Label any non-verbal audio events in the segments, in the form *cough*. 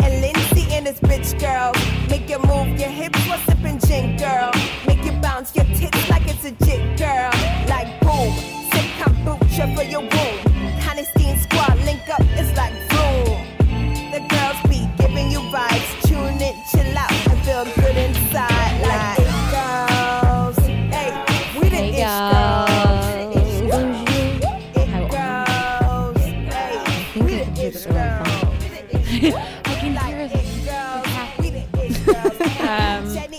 And Lindsay and this bitch girl. Make you move your hips while sipping gin girl. Make you bounce your tits like it's a jig girl. Like boom, sip kombucha for your womb. Honesty and squad link up, it's like boom. The girls be giving you vibes. Tune in, chill out,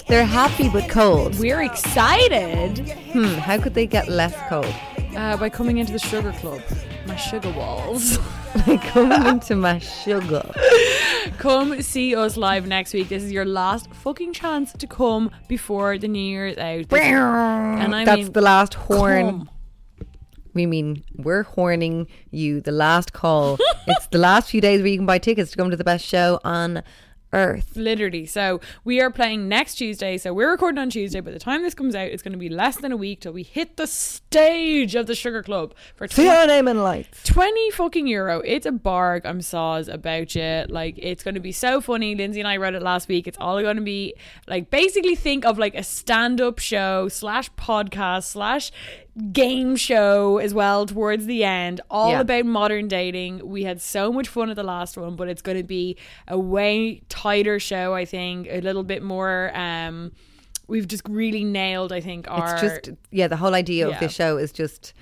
They're happy but cold. We're excited Hmm, how could they get less cold? uh, by coming into the sugar club. My sugar walls. *laughs* Like coming into my sugar. come see us live next week. This is your last fucking chance to come before the New Year's out. This- and I That's mean, the last horn. come. We mean we're horning you. The last call. *laughs* it's the last few days where you can buy tickets to come to the best show on earth. Literally. So we are playing next Tuesday. So we're recording on Tuesday. By the time this comes out, it's going to be less than a week till we hit the stage of the Sugar Club for See 20 our name in lights. 20 fucking euro. It's a barg. I'm saws about you. Like, it's going to be so funny. Lindsay and I read it last week. It's all going to be like basically think of like a stand up show slash podcast slash game show as well towards the end. All Yeah. about modern dating. We had so much fun at the last one, but it's going to be a way tighter show, I think. A little bit more. um We've just really nailed, I think, our It's just yeah, the whole idea Yeah. of this show is just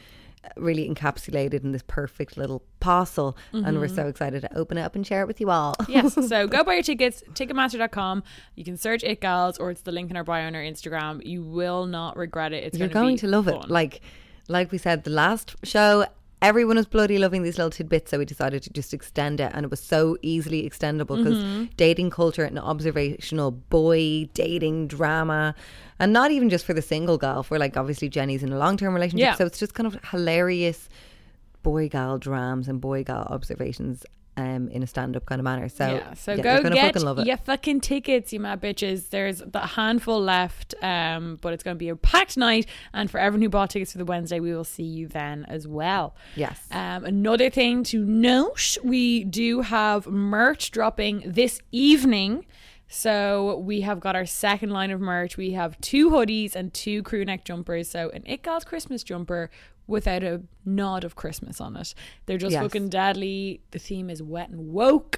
really encapsulated in this perfect little parcel and we're so excited to open it up and share it with you all. Mm-hmm. yes. So *laughs* go buy your tickets, ticketmaster.com. You can search It Gals or it's the link in our bio on our Instagram. You will not regret it. It's You're gonna be to love it. Like like we said, the last show, everyone was bloody loving these little tidbits, so we decided to just extend it, and it was so easily extendable because Mm-hmm. dating culture and observational boy dating drama, and not even just for the single gal. For like obviously Jenny's in a long term relationship, Yeah. so it's just kind of hilarious boy gal dramas and boy gal observations. Um, in a stand-up kind of manner, so yeah, so yeah, go get fucking love it. your fucking tickets, you mad bitches. There's the handful left, um, but it's going to be a packed night. And for everyone who bought tickets for the Wednesday, we will see you then as well. Yes. Um, another thing to note, we do have merch dropping this evening. So we have got our second line of merch. We have two hoodies and two crew neck jumpers. So an It Gals Christmas jumper without a nod of Christmas on it. They're just Yes. fucking deadly. The theme is wet and woke.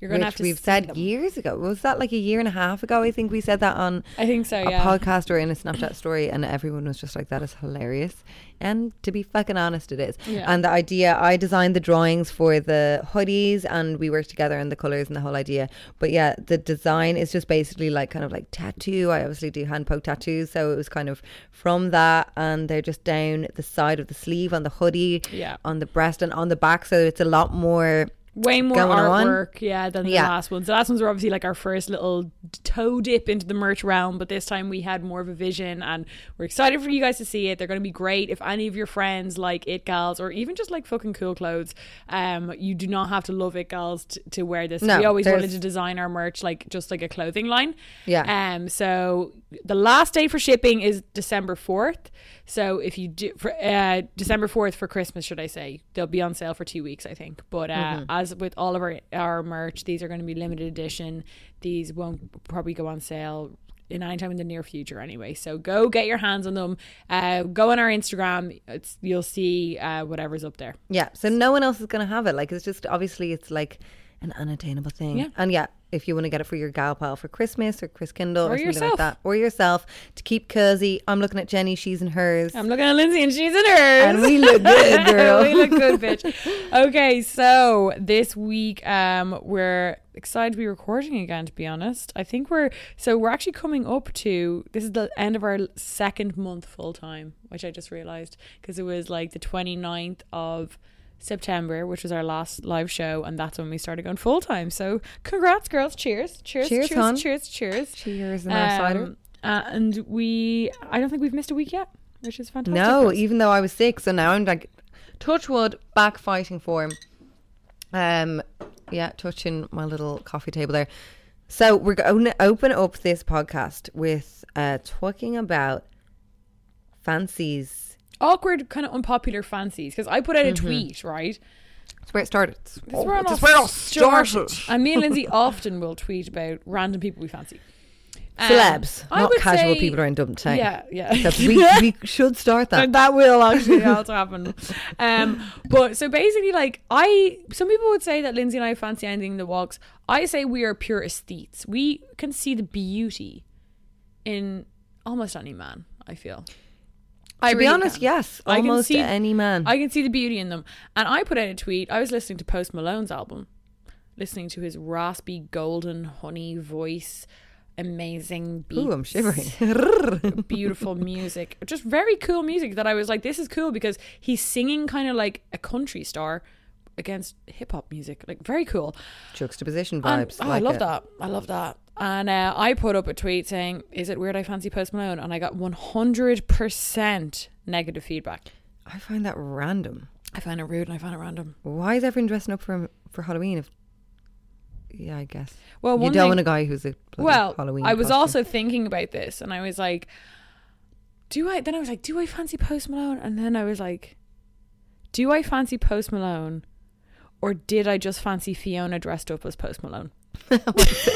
You're gonna have to. we've said them. years ago. Was that like a year and a half ago? I think we said that on I think so. a Yeah. podcast or in a Snapchat story, and everyone was just like, "That is hilarious." And to be fucking honest, it is. Yeah. And the idea, I designed the drawings for the hoodies, and we worked together on the colors and the whole idea. But yeah, the design is just basically like kind of like tattoo. I obviously do hand poke tattoos, so it was kind of from that, and they're just down the side of the sleeve on the hoodie, Yeah. on the breast, and on the back. So it's a lot more. Way more going on. artwork, yeah, than the Yeah. last ones. The last ones were obviously like our first little toe dip into the merch realm, but this time we had more of a vision, and we're excited for you guys to see it. They're going to be great. If any of your friends like it gals, or even just like fucking cool clothes, um, you do not have to love it gals t- to wear this. No, we always wanted to design our merch like just like a clothing line. Yeah. Um. So the last day for shipping is December fourth. So if you do for uh, December fourth for Christmas, should I say, they'll be on sale for two weeks, I think. But uh, Mm-hmm. as with all of our our merch, these are going to be limited edition. These won't probably go on sale in any time in the near future anyway. So go get your hands on them. Uh, go on our Instagram. It's you'll see uh, whatever's up there. Yeah, so no one else is going to have it. Like it's just obviously it's like an unattainable thing. Yeah. And yeah, if you want to get it for your gal pal for Christmas or Chris Kindle or, Or something yourself. like that, or yourself to keep cozy. I'm looking at Jenny, she's in hers. I'm looking at Lindsay and she's in hers. and we look good, *laughs* girl. we look good, bitch. Okay, so this week um we're excited to be recording again. To be honest, I think we're so we're actually coming up to this is the end of our second month full time, which I just realized because it was like the 29th of September, which was our last live show, and that's when we started going full time. So congrats, girls! Cheers! Cheers! Cheers, Cheers! hon. Cheers! Cheers! Cheers and our cider. Um, uh, and we, I don't think we've missed a week yet, which is fantastic. No, even though I was sick, so now I'm like, touch wood, back fighting form. Um, yeah, touching my little coffee table there. So we're going to open up this podcast with uh talking about fancies. Awkward, kind of unpopular fancies. Because I put out a Mm-hmm. tweet, right? That's where it started. That's where, it That's all where it started. started. And me and Lindsay *laughs* often will tweet about random people we fancy. Um, Celebs, I not casual say- people around Dublin town. Yeah, yeah. That's- we, *laughs* we should start that. And that will actually also happen. Um, but so basically, like I, some people would say that Lindsay and I fancy anything the walks. I say we are pure aesthetes. We can see the beauty in almost any man. I feel. I to be honest, can. yes, I can almost see- any man. I can see the beauty in them. And I put out a tweet. I was listening to Post Malone's album, listening to his raspy, golden, honey voice, amazing beats, Ooh, I'm shivering. *laughs* *laughs* beautiful music, just very cool music. That I was like, this is cool because he's singing kind of like a country star against hip hop music, like very cool. Juxtaposition And- vibes. oh, I love it. that. I love that. And uh, I put up a tweet saying, "Is it weird I fancy Post Malone?" And I got 100% negative feedback. I find that random. I find it rude and I find it random. Why is everyone dressing up for for Halloween? If yeah, I guess. Well, you one don't want a guy who's a well, Halloween. I was costume. also thinking about this, and I was like, "Do I?" Then I was like, "Do I fancy Post Malone?" And then I was like, "Do I fancy Post Malone, or did I just fancy Fiona dressed up as Post Malone?" *laughs*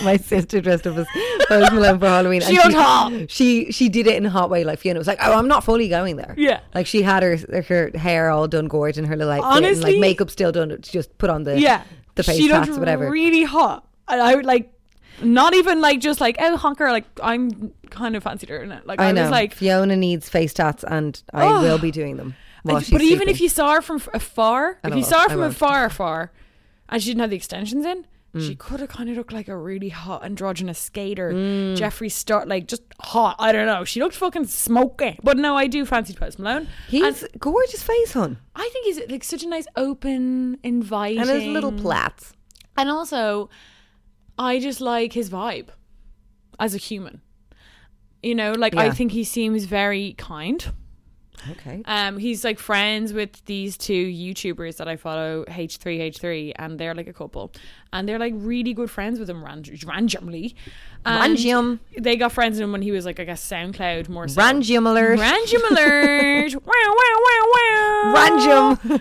my sister dressed up as Post Malone for Halloween. She looked hot. She she did it in a hot way. Like Fiona was like, "Oh, I'm not fully going there." Yeah. like she had her her hair all done, gorgeous, and her little and Honestly- like makeup still done. She just put on the Yeah, the face she looked whatever. really hot. And I would like, not even like just like oh honker. Like I'm kind of fancied her in it. Like I, I know. was like, Fiona needs face tats, and I Oh. will be doing them. But even sleeping. if you saw her from afar, if you saw her from afar, afar, and she didn't have the extensions in, Mm. she could have kind of looked like a really hot androgynous skater, Mm. Jeffree Star, like just hot. I don't know. She looked fucking smoky. But no, I do fancy Post Malone. he's and gorgeous face, hun, I think he's like such a nice, open, inviting, and his little plaits. and also, I just like his vibe as a human. You know, like I think he seems very kind. Okay. Um, he's like friends with these two YouTubers that I follow, H3H3, and they're like a couple, and they're like really good friends with him ran- randomly. And Random. They got friends with him when he was like I guess SoundCloud more so. Random alert. Random alert! *laughs* wow, wow, wow, wow! Random.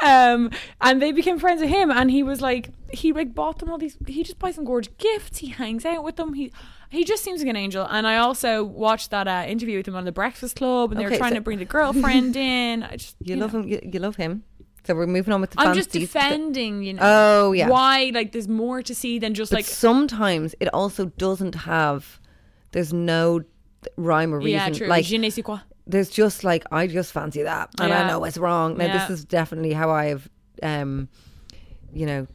*laughs* um, and they became friends with him, and he was like, he like bought them all these. He just buys them gorgeous gifts. He hangs out with them. He he just seems like an angel. And I also watched that uh, interview with him on the Breakfast Club, and they were trying so- to bring the girlfriend in. I just You, you love know. him. You, you love him. So we're moving on with the I'm just defending, you know. Oh, yeah. Why? Like, there's more to see than just But like. sometimes it also doesn't have. There's no rhyme or reason. Yeah, true. Like Je ne sais quoi. there's just like I just fancy that, and Yeah. I know it's wrong. Now Yeah. this is definitely how I've, um, you know,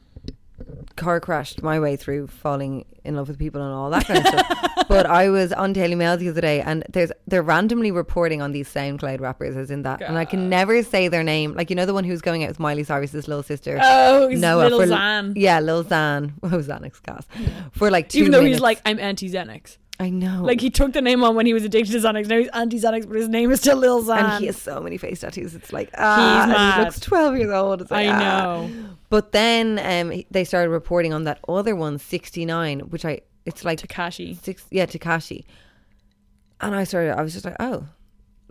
car crashed my way through falling in love with people and all that kind of stuff. But I was on Daily Mail the other day, and there's they're randomly reporting on these SoundCloud rappers as in that, and I can never say their name. Like you know the one who's going out with Miley Cyrus's little sister. Oh, Noah, little for- Xan. Yeah, Lil Xan. Oh, Xanax gas. For like two Even though he's like, I'm anti Xanax. I know. Like, he took the name on when he was addicted to Xanax. Now he's anti Xanax, but his name is still Lil Xan. and he has so many face tattoos. It's like ah, and mad. he looks twelve years old. It's like, I ah. know. But then um, they started reporting on that other one, 69, which I it's like Tekashi. six, yeah, Tekashi. And I started, I was just like, oh.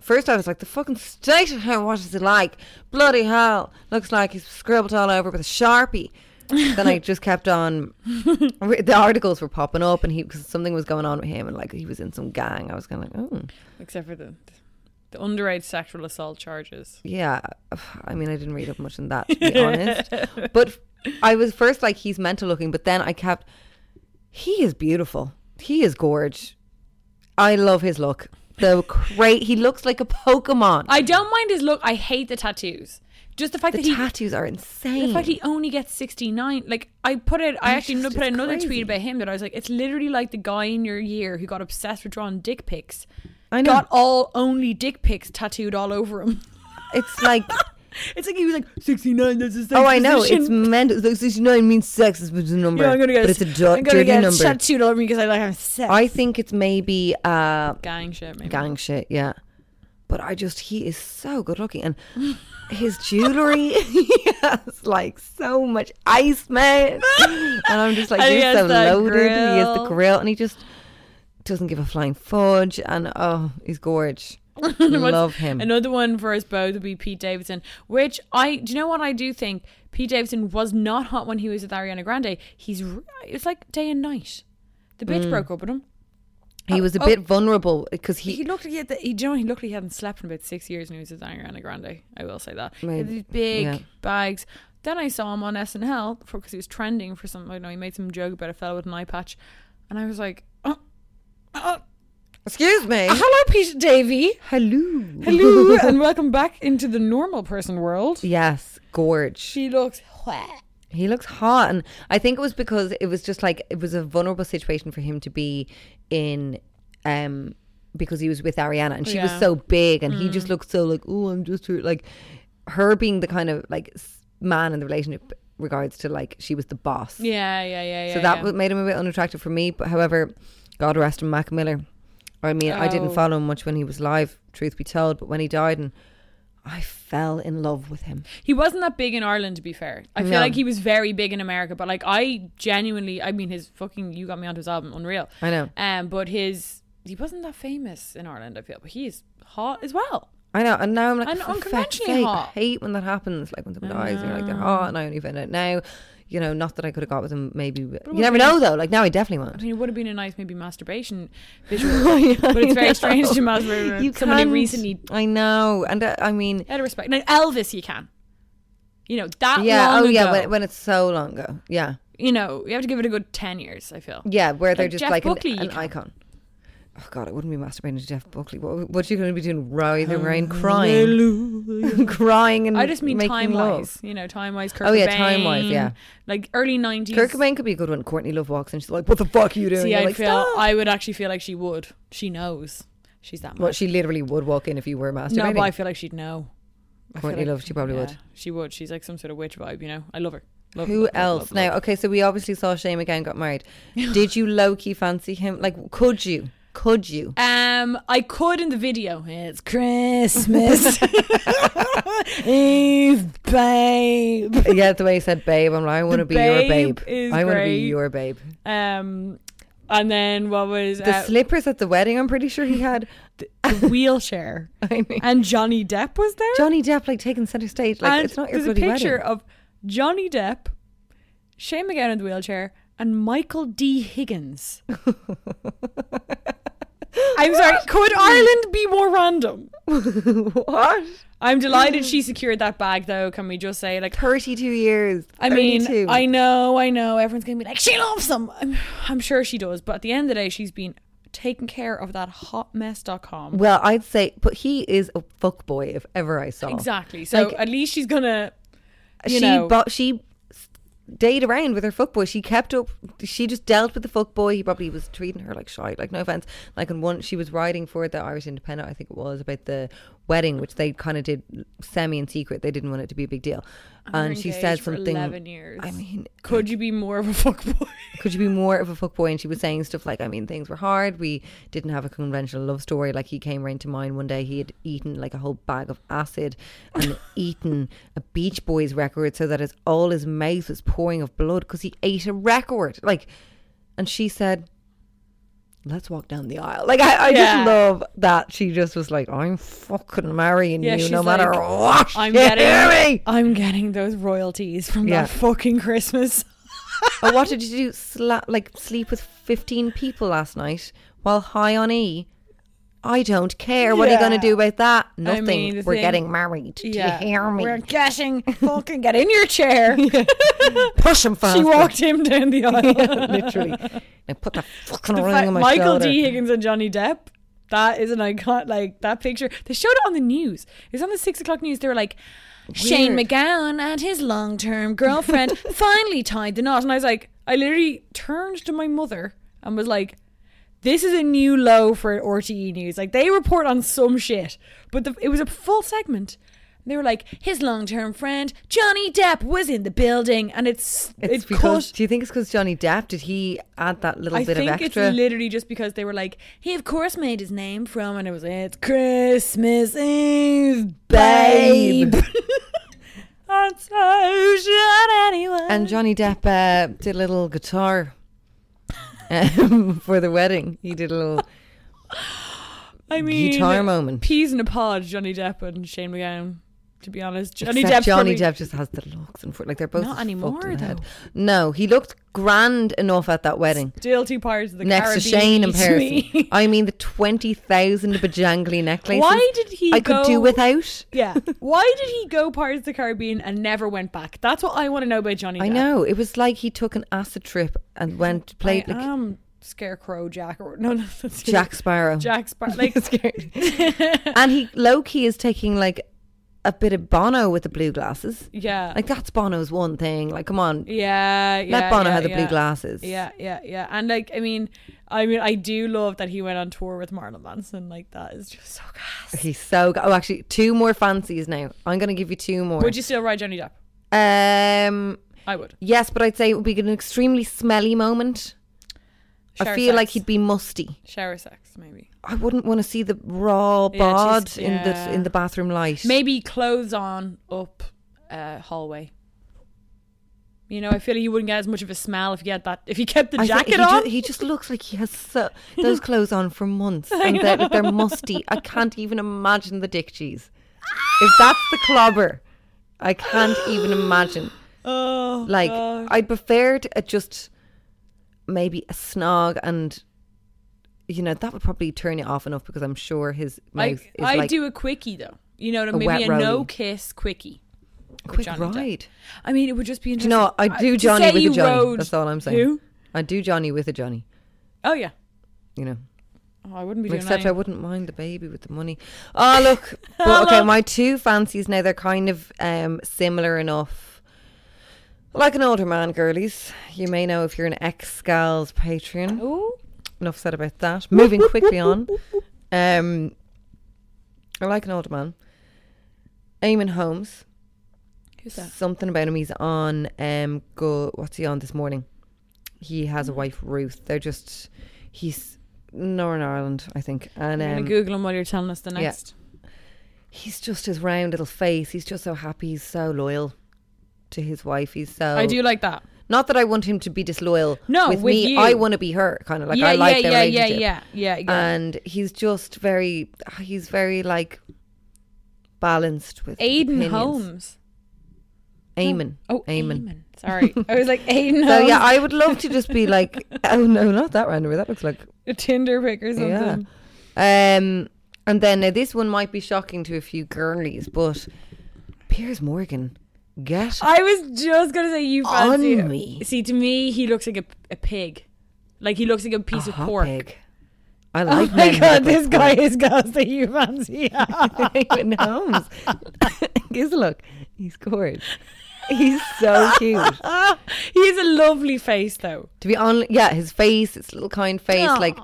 First, I was like, the fucking state of him, what is it like? Bloody hell. Looks like he's scribbled all over with a sharpie. Then I just kept on. *laughs* the articles were popping up, and he because something was going on with him, and like he was in some gang. I was kind of like, oh, Except for the, the underage sexual assault charges. yeah. I mean, I didn't read up much on that, to be *laughs* honest. But I was first like, he's mental looking, but then I kept, he is beautiful. He is gorge. I love his look. The great, he looks like a Pokemon. I don't mind his look. I hate the tattoos. Just the fact The that he tattoos are insane. the fact he only gets 69 like i put it i It's actually just- put another crazy. tweet about him that i was like it's literally like the guy in your year who got obsessed with drawing dick pics I know. got all only dick pics tattooed all over him it's like *laughs* it's like he was like 69 that's a sex oh, I know. position. It's meant. It's like sixty-nine means sex is a number, yeah, I'm gonna get but it's a I'm gonna dirty get number. tattooed all over me because I like having sex I think it's maybe uh, gang shit maybe gang shit. Yeah, but I just he is so good looking and. *laughs* His jewelry, *laughs* he has like so much ice, man. *laughs* And I'm just like, you're so loaded. He has the grill. grill, and he just doesn't give a flying fudge. And oh, he's gorge. Love him. Another one for us both would be Pete Davidson, which I do you know what I do think Pete Davidson was not hot when he was with Ariana Grande. He's it's like day and night. The bitch Mm. broke up with him. He was a oh. bit vulnerable because He, he, looked like he had the, he, you know, he looked like he hadn't slept in about six years when he was with Ariana Grande. I will say that. He had these big yeah. bags. Then I saw him on SNL because he was trending for some. I don't know he made some joke about a fellow with an eye patch, and I was like, oh, oh, excuse me, "Hello, Pete Davy. hello, Hello, *laughs* and welcome back into the normal person world." yes, gorge. She looks wet. He looks hot, and I think it was because it was just like it was a vulnerable situation for him to be in, um, because he was with Ariana, and she was Yeah. Mm. so big, and he just looked so like, oh, I'm just her, like, her being the kind of like man in the relationship regards to like she was the boss. Yeah, yeah, yeah, yeah. so that yeah. made him a bit unattractive for me. But however, God rest him, Mac Miller. I mean, I didn't Oh. follow him much when he was live, truth be told, but when he died, and I fell in love with him. He wasn't that big in Ireland, to be fair. I feel No. like he was very big in America, but like I genuinely, I mean, his fucking "You Got Me Onto His album," unreal. I know. Um, but his he wasn't that famous in Ireland. I feel, but he's hot as well. I know, and now I'm like, And unconventionally sake, hot. I hate when that happens. Like when someone dies, and you're like, they're hot, and I only found out now. You know, not that I could have got with him. Maybe you never know though. Like now, I definitely won't. mean, it would have been a nice maybe masturbation *laughs* visual, but it's very strange to masturbate. You somebody can't- recently I know, and uh, I mean, out of respect. Now Elvis, you can. You know that yeah. Oh yeah, when, when it's so long ago. Yeah, you know you have to give it a good ten years. I feel. yeah, where they're Like just Jeff like Buckley, an, an icon. Oh God, I wouldn't be masturbating to Jeff Buckley. What, what are you going to be doing? Writhing around, crying, *laughs* crying, and I just mean time wise. you know, time wise. Oh, yeah, Cobain, time-wise, yeah. like early nineties. Kurt Cobain could be a good one. Courtney Love walks and she's like, "What the fuck are you doing?" See, I like, feel "Stop." I would actually feel like she would. She knows she's that. Well, she literally would walk in if you were masturbating. no, but I feel like she'd know. I Courtney Love, she probably would. She would. She's like some sort of witch vibe. You know, I love her. Love, Who love, love, else? love, now, okay, so we obviously saw Shane MacGowan got married. *laughs* Did you low key fancy him? Like, could you? Could you? Um, I could in the video. It's Christmas. *laughs* Eve, babe. yeah, the way he said babe, I'm like, I want to be your babe. I want to be your babe. Um, and then what was The uh, slippers at the wedding, I'm pretty sure he had. the wheelchair? *laughs* I mean, And Johnny Depp was there. Johnny Depp like taking center stage. Like, and it's not your bloody wedding. there's a picture wedding. of Johnny Depp, Shane MacGowan in the wheelchair, and Michael D. Higgins. *laughs* I'm sorry. Could Ireland be more random? *laughs* what? I'm delighted she secured that bag, though. Can we just say, like, 32 years. I mean, 32. I know, I know. Everyone's gonna be like, she loves them. I'm, I'm sure she does, but at the end of the day, she's been taking care of that hotmess.com. Well, I'd say, but he is a fuck boy if ever I saw. Exactly. So Like- at least she's gonna, you she know, bought, she stayed around with her fuckboy. She kept up. She just dealt with the fuckboy. He probably was treating her like shite. Like no offense. Like in one, she was writing for the Irish Independent. I think it was about the wedding, which they kind of did semi in secret. They didn't want it to be a big deal. And she said something. 11 years. I mean, could you be more of a fuckboy? could you be more of a fuckboy? And she was saying stuff like, I mean, things were hard. We didn't have a conventional love story. Like he came round to mine one day. He had eaten like a whole bag of acid and *laughs* eaten a Beach Boys record so that his all his mouth was pouring of blood because he ate a record. Like, and she said, "Let's walk down the aisle." Like I, I Yeah. just love that she just was like, "I'm fucking marrying Yeah, you, no matter like, what." I'm *laughs* getting, me? I'm getting those royalties from Yeah. that fucking Christmas. *laughs* oh, what did you do? Sla- like sleep with 15 people last night while high on E? I don't care. What are you going to do about that? Nothing. mean, We're thing- getting married. Do you hear me? We're getting *laughs* fucking get in your chair. *laughs* Push him fast. she walked him down the *laughs* aisle. literally. Now put that fucking The ring fact- on my Michael shoulder. D. Higgins and Johnny Depp. That is an icon. Like that picture, they showed it on the news. It was on the six o'clock news. They were like, Shane Weird. MacGowan and his long-term girlfriend finally tied the knot, and I was like, I literally turned to my mother and was like, "This is a new low for RTE News. Like they report on some shit, but the, it was a full segment." They were like, his long-term friend Johnny Depp was in the building, and it's It's it because. cut Do you think it's because Johnny Depp? Did he add that little I bit think of extra? it's literally just because they were like, he of course made his name from, and it was it's Christmas Eve, babe. That's *laughs* so should anyone. and Johnny Depp uh, did a little guitar *laughs* for the wedding. He did a little. *laughs* I mean, guitar moment. Peas in a pod, Johnny Depp and Shane MacGowan. To be honest, Johnny except Depp. Johnny Depp just has the looks and like they're both Not anymore, in the head. though. No, he looked grand enough at that wedding. Still two parts of the Next to Shane in to person. me. I mean, the 20,000 bajangly necklaces. Why did he I could do without. yeah. Why did he go Pirates of the Caribbean and never went back? That's what I want to know about Johnny Depp. I know. It was like he took an acid trip and went to play I like am Scarecrow Jack or no, no, that's *laughs* Jack Sparrow. Jack Sparrow. Like *laughs* Scared. and he low key is taking like a bit of Bono with the blue glasses. yeah, Like that's Bono's one thing. Like, come on, yeah, yeah. let Bono yeah, have the yeah. blue glasses. Yeah, yeah, yeah. And like, I mean, I mean, I do love that he went on tour with Marilyn Manson. Like that is just so gas. He's so. Oh, actually, two more fancies now. I'm going to give you two more. Would you still ride Johnny Depp? Um. I would. Yes, but I'd say it would be an extremely smelly moment. I feel like he'd be musty. shower sex, maybe. I wouldn't want to see the raw Yeah, bod she's- in yeah. the in the bathroom light. Maybe clothes on up uh, hallway. You know, I feel like he wouldn't get as much of a smell if he had that. If he kept the I jacket he, on. ju- he just looks like he has *laughs* so, those clothes on for months and they're, *laughs* they're musty. I can't even imagine the dick cheese. If that's the clobber, I can't even imagine. *gasps* oh, Like God. I'd prefer to uh, just maybe a snog and you know that would probably turn it off enough because I'm sure his I, mouth is I like do a quickie though. You know, a maybe a no kiss quickie. quick ride. I mean, it would just be interesting. know? I do Johnny with a Johnny. That's all I'm saying. Who? I do Johnny with a Johnny. Oh yeah. You know. Oh, I wouldn't be doing Except. I wouldn't mind the baby with the money. Oh *laughs* look, but okay, my two fancies now they're kind of um, similar enough. Like an older man, girlies. You may know if you're an ex Gals patron. Oh, Enough said about that. Moving quickly on. *laughs* Um, I like an older man. Eamonn Holmes. who's that? Something about him. He's on. Um, go. What's he on this morning? He has a wife, Ruth. They're just. He's Northern Ireland, I think, and I'm um, gonna Google him while you're telling us the yeah. next. he's just his round little face. He's just so happy. He's so loyal to his wife. He's so. I do like that. Not that I want him to be disloyal. No, with, with me, you. I want to be her. Kind of like yeah, I like yeah, their yeah, yeah, relationship. yeah, yeah, yeah. And he's just very. He's very like balanced with Aiden opinions. Holmes. Eamonn. Oh, Eamonn. Eamonn. Sorry, I was like *laughs* Aiden So Holmes. yeah, I would love to just be like, *laughs* oh no, not that random. That looks like a Tinder pic or something. Yeah. Um, and then this one might be shocking to a few girlies, but Piers Morgan, get I was just gonna say you fancy On him. me. See, to me, he looks like a, a pig. Like he looks like a piece a of hot pork. pig. I Oh like my men god, this guy is gas that you fancy. Eamonn Holmes. Gives a look. He's gorgeous. He's so cute. *laughs* he has a lovely face, though. To be honest, yeah, his face, his little kind face, like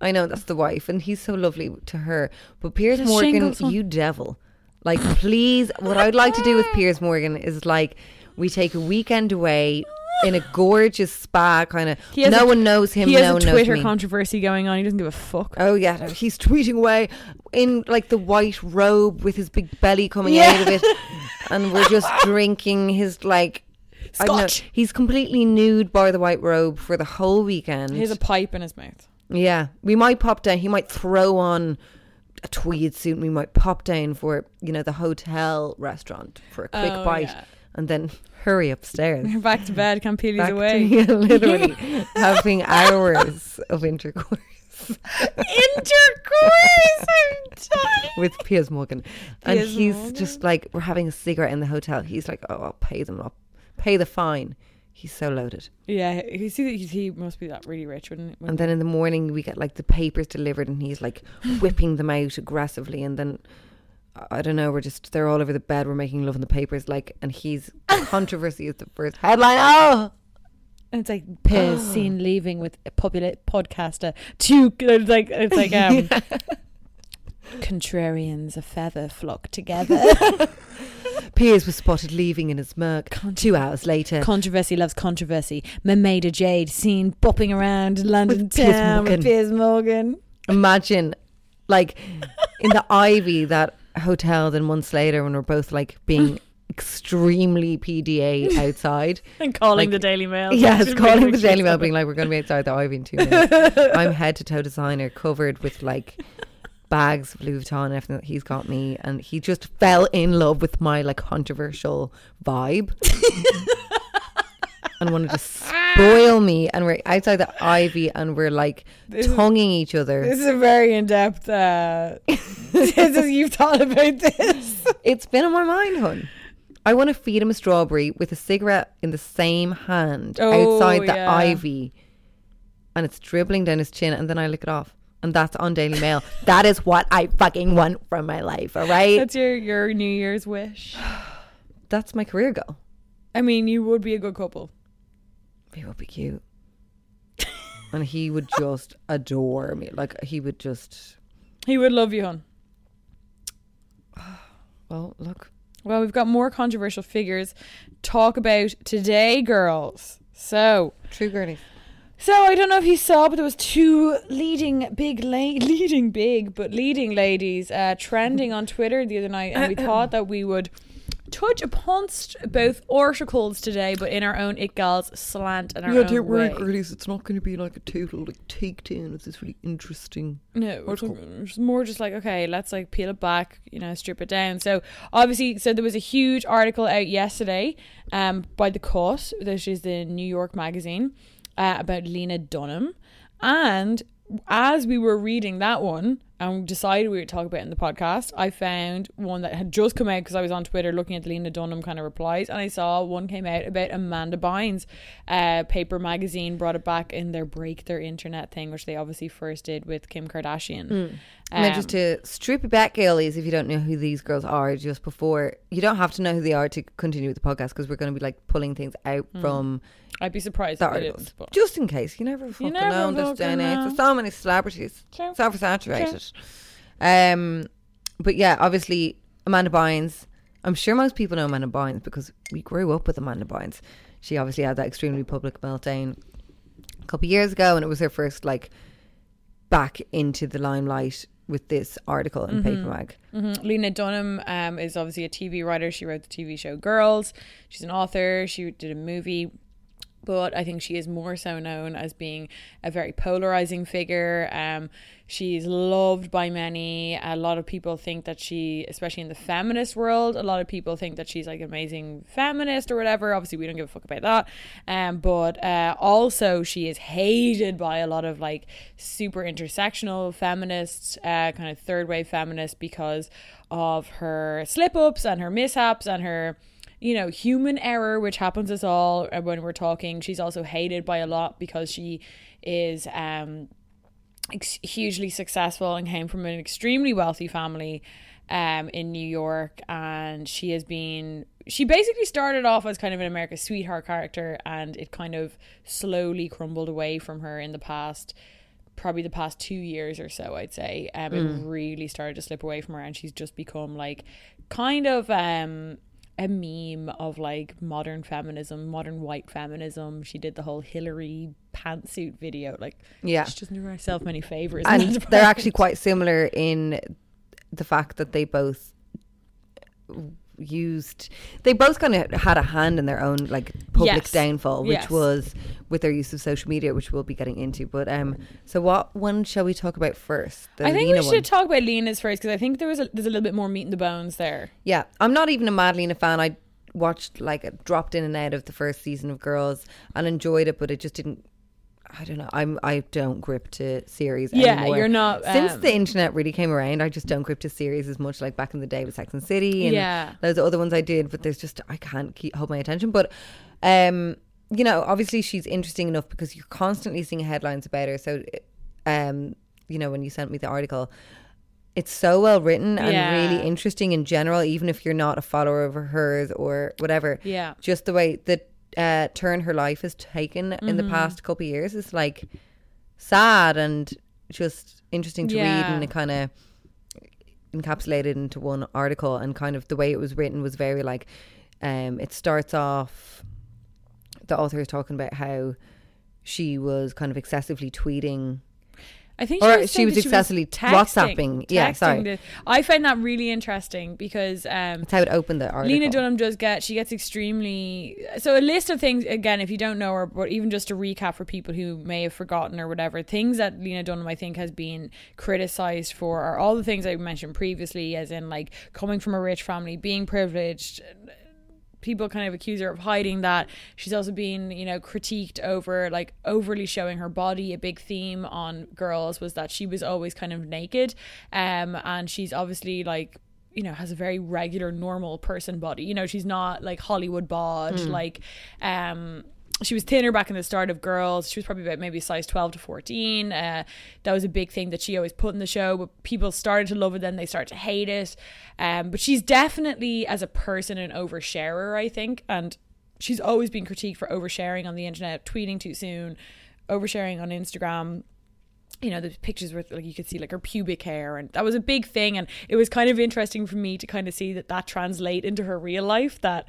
I know that's the wife, and he's so lovely to her. But Piers Does Morgan, shingles you devil! Like, *laughs* please, what I'd like to do with Piers *laughs* Morgan is like we take a weekend away in a gorgeous spa, kind of. No a- one knows him. He has no a Twitter controversy going on. He doesn't give a fuck. Oh yeah, no, he's tweeting away in like the white robe with his big belly coming Yeah. out of it, *laughs* and we're just drinking his like. I don't know, Scotch. he's completely nude by the white robe for the whole weekend. He has a pipe in his mouth. Yeah, we might pop down. He might throw on a tweed suit. We might pop down for you know the hotel restaurant for a quick Oh, bite, yeah. and then hurry upstairs. You're back to bed. Back away. to *laughs* literally *laughs* having hours of intercourse Intercourse. I'm *laughs* dying. with Piers Morgan, and Piers he's Morgan. just like we're having a cigarette in the hotel. He's like, "Oh, I'll pay them. I'll pay the fine." He's so loaded. Yeah, he see he, he must be that really rich, wouldn't it? And then in the morning we get like the papers delivered, and he's like *laughs* whipping them out aggressively, and then I don't know. We're just they're all over the bed. We're making love in the papers, like, and he's *laughs* controversy is the first headline. Oh, And it's like *gasps* Piz seen leaving with a popular podcaster. Two it's like it's like *laughs* um contrarians a feather flock together. *laughs* Piers was spotted leaving in his Merc. Two hours later, controversy loves controversy. Mermaid Jade seen bopping around London With Piers town Morgan. with Piers Morgan. imagine, like, *laughs* in the Ivy, that hotel. Then months later, when we're both like being *laughs* extremely PDA outside. And calling Like- the Daily Mail. Yes, calling the Daily Mail, being like, "We're going to be outside the Ivy in two minutes." I'm head to toe designer, covered with like bags of Louis Vuitton and everything that he's got me, and he just fell in love with my like controversial vibe. And wanted to spoil me, and we're outside the ivy, and we're like This is- tonguing each other. This is a very in depth. Uh, this is, you've thought about this. It's been on my mind, hun. I want to feed him a strawberry with a cigarette in the same hand Oh, outside the yeah. ivy, and it's dribbling down his chin, and then I lick it off, and that's on Daily Mail. that is what I fucking want from my life. All right, That's your your New Year's wish. *sighs* that's my career goal. I mean, you would be a good couple. He would be cute, *laughs* and he would just adore me. Like he would just. He would love you, hon. *sighs* Well, look, Well, we've got more controversial figures talk about today, girls. So, true girlies. So I don't know if you saw, but there was two leading big, la- *laughs* leading big, but leading ladies uh, trending on Twitter the other night, and we *coughs* thought that we would touch upon st- both articles today, but in our own it gals slant and our own way. girlies. It's not going to be like a total like takedown. It's this really interesting. No, it's it's more just like okay, let's like peel it back, you know, strip it down. So obviously, so there was a huge article out yesterday, um, by the Cut, which is the New York magazine, uh, about Lena Dunham, and as we were reading that one and decided we would talk about it in the podcast, I found one that had just come out because I was on Twitter looking at the Lena Dunham kind of replies, and I saw one came out about Amanda Bynes. Uh, Paper Magazine brought it back in their Break Their Internet thing, which they obviously first did with Kim Kardashian. And then Um, just to strip it back, girlies, if you don't know who these girls are, just before you don't have to know who they are to continue with the podcast because we're going to be like pulling things out Hmm. from I'd be surprised if they articles, didn't. But just in case. You never fucking never know in this day and age. so many celebrities, so Um, but yeah, obviously Amanda Bynes. I'm sure most people know Amanda Bynes because we grew up with Amanda Bynes. She obviously had that extremely public meltdown a couple of years ago, and it was her first like back into the limelight with this article in Paper Mag. Mhm. Lena Dunham um, is obviously a TV writer. She wrote the TV show Girls. She's an author. She did a movie. But I think she is more so known as being a very polarizing figure. Um, she's loved by many. A lot of people think that she, especially in the feminist world, a lot of people think that she's like an amazing feminist or whatever. Obviously, we don't give a fuck about that. Um, but uh, also, she is hated by a lot of like super intersectional feminists, uh, kind of third wave feminists, because of her slip ups and her mishaps and her you know, human error, which happens to us all uh, when we're talking. She's also hated by a lot because she is um, ex- hugely successful and came from an extremely wealthy family um, in New York. And she has been, she basically started off as kind of an America's sweetheart character and it kind of slowly crumbled away from her in the past. Probably the past two years or so, I'd say. Um, It really started to slip away from her, and she's just become like kind of um, a meme of like modern feminism, modern white feminism. She did the whole Hillary pantsuit video. Like, Yeah. she doesn't do herself many favors. and *laughs* they're actually quite similar in the fact that they both used they both kind of had a hand in their own like public Yes. downfall which Yes. was with their use of social media which we'll be getting into but um so what one shall we talk about first the I think Lena we should one. talk about Lena's first because I think there was a, there's a little bit more meat in the bones there. yeah i'm not even a mad lena fan i watched like dropped in and out of the first season of girls and enjoyed it but it just didn't I don't know. I'm I don't grip to series Yeah, anymore. you're not, Since um, the internet really came around, I just don't grip to series as much like back in the day with Sex and City and Yeah. those other ones I did. But there's just I can't keep hold my attention. But um, you know, obviously she's interesting enough because you're constantly seeing headlines about her. So, um, you know, when you sent me the article, it's so well written and Yeah. really interesting in general, even if you're not a follower of hers or whatever. Yeah. Just the way the uh, turn her life has taken in Mm-hmm. the past couple of years. Is like sad and just interesting to read and it kind of encapsulated into one article. And kind of the way it was written was very like um it starts off the author is talking about how she was kind of excessively tweeting I think Or she was, she was that excessively texting- WhatsApping. Yeah, texting sorry. the- I find that really interesting because um, that's how it opened the article Lena Dunham does get she gets extremely so a list of things again if you don't know her but even just to recap for people who may have forgotten or whatever things that Lena Dunham I think has been criticized for are all the things I mentioned previously as in like coming from a rich family being privileged people kind of accuse her of hiding that. She's also been, you know, critiqued over like overly showing her body. A big theme on girls was that she was always kind of naked. Um, and she's obviously like you know has a very regular normal person body you know she's not like hollywood bod like um she was thinner back in the start of girls. She was probably about maybe size 12 to 14 uh, that was a big thing that she always put in the show but people started to love it then they started to hate it. Um, but she's definitely as a person an oversharer i think. And she's always been critiqued for oversharing on the internet tweeting too soon oversharing on instagram. You know the pictures where like you could see like her pubic hair and that was a big thing. And it was kind of interesting for me to kind of see that that translate into her real life that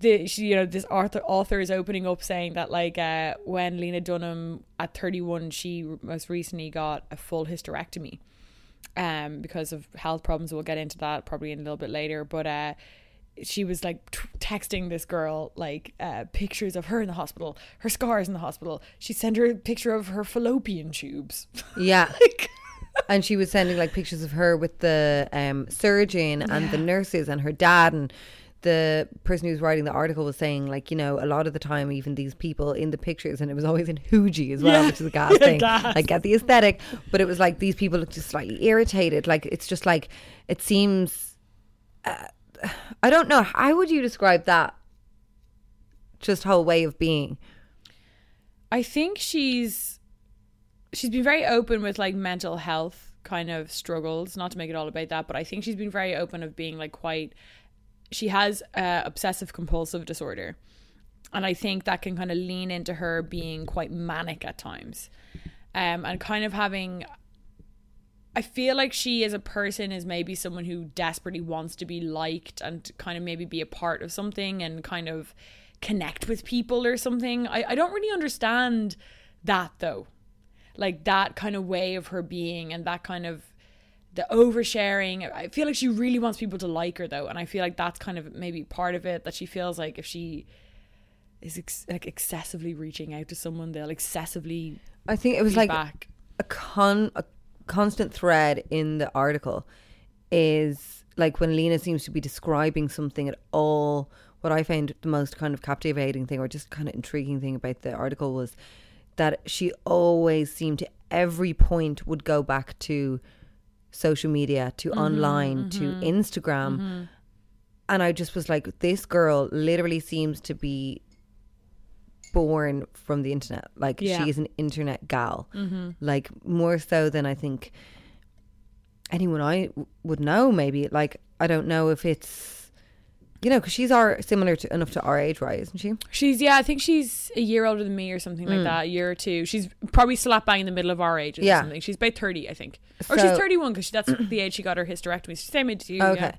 the she, you know this author author is opening up saying that like uh when Lena Dunham at 31 she most recently got a full hysterectomy um because of health problems we'll get into that probably in a little bit later but uh she was like t- texting this girl like uh, pictures of her in the hospital, her scars in the hospital. She sent her a picture of her fallopian tubes. yeah *laughs* like, *laughs* and she was sending like pictures of her with the um, surgeon and the nurses and her dad and the person who was writing the article was saying like you know a lot of the time even these people in the pictures and it was always in Fuji as well Yeah. which is a gas *laughs* Yeah, thing gas. like get the aesthetic but it was like these people look just slightly irritated like it's just like it seems uh, I don't know how would you describe that just whole way of being I think she's she's been very open with like mental health kind of struggles. Not to make it all about that, but I think she's been very open of being like quite. She has uh, obsessive compulsive disorder, and I think that can kind of lean into her being quite manic at times, um, and kind of having. I feel like she as a person is maybe someone who desperately wants to be liked and kind of maybe be a part of something and kind of connect with people or something. I, I don't really understand that though. Like that kind of way of her being and that kind of the oversharing. I feel like she really wants people to like her though, and I feel like that's kind of maybe part of it that she feels like if she is ex- like excessively reaching out to someone, they'll excessively I think it was like back. a con a constant thread in the article is like when Lena seems to be describing something at all. What I found the most kind of captivating thing, or just kind of intriguing thing about the article was that she always seemed to every point would go back to social media, to mm-hmm, online, to mm-hmm, Instagram. Mm-hmm. And I just was like, this girl literally seems to be born from the internet. Like Yeah. she is an internet gal. Like more so than I think anyone I w- would know. Maybe like I don't know if it's you know because she's our similar to enough to our age, right? Isn't she? She's yeah, I think she's a year older than me or something like hmm. that, a year or two. She's probably slap bang in the middle of our ages Yeah. or something. She's about thirty, I think, or So- she's thirty-one because that's the age she got her hysterectomy. She's the same age as you. Okay. Yeah.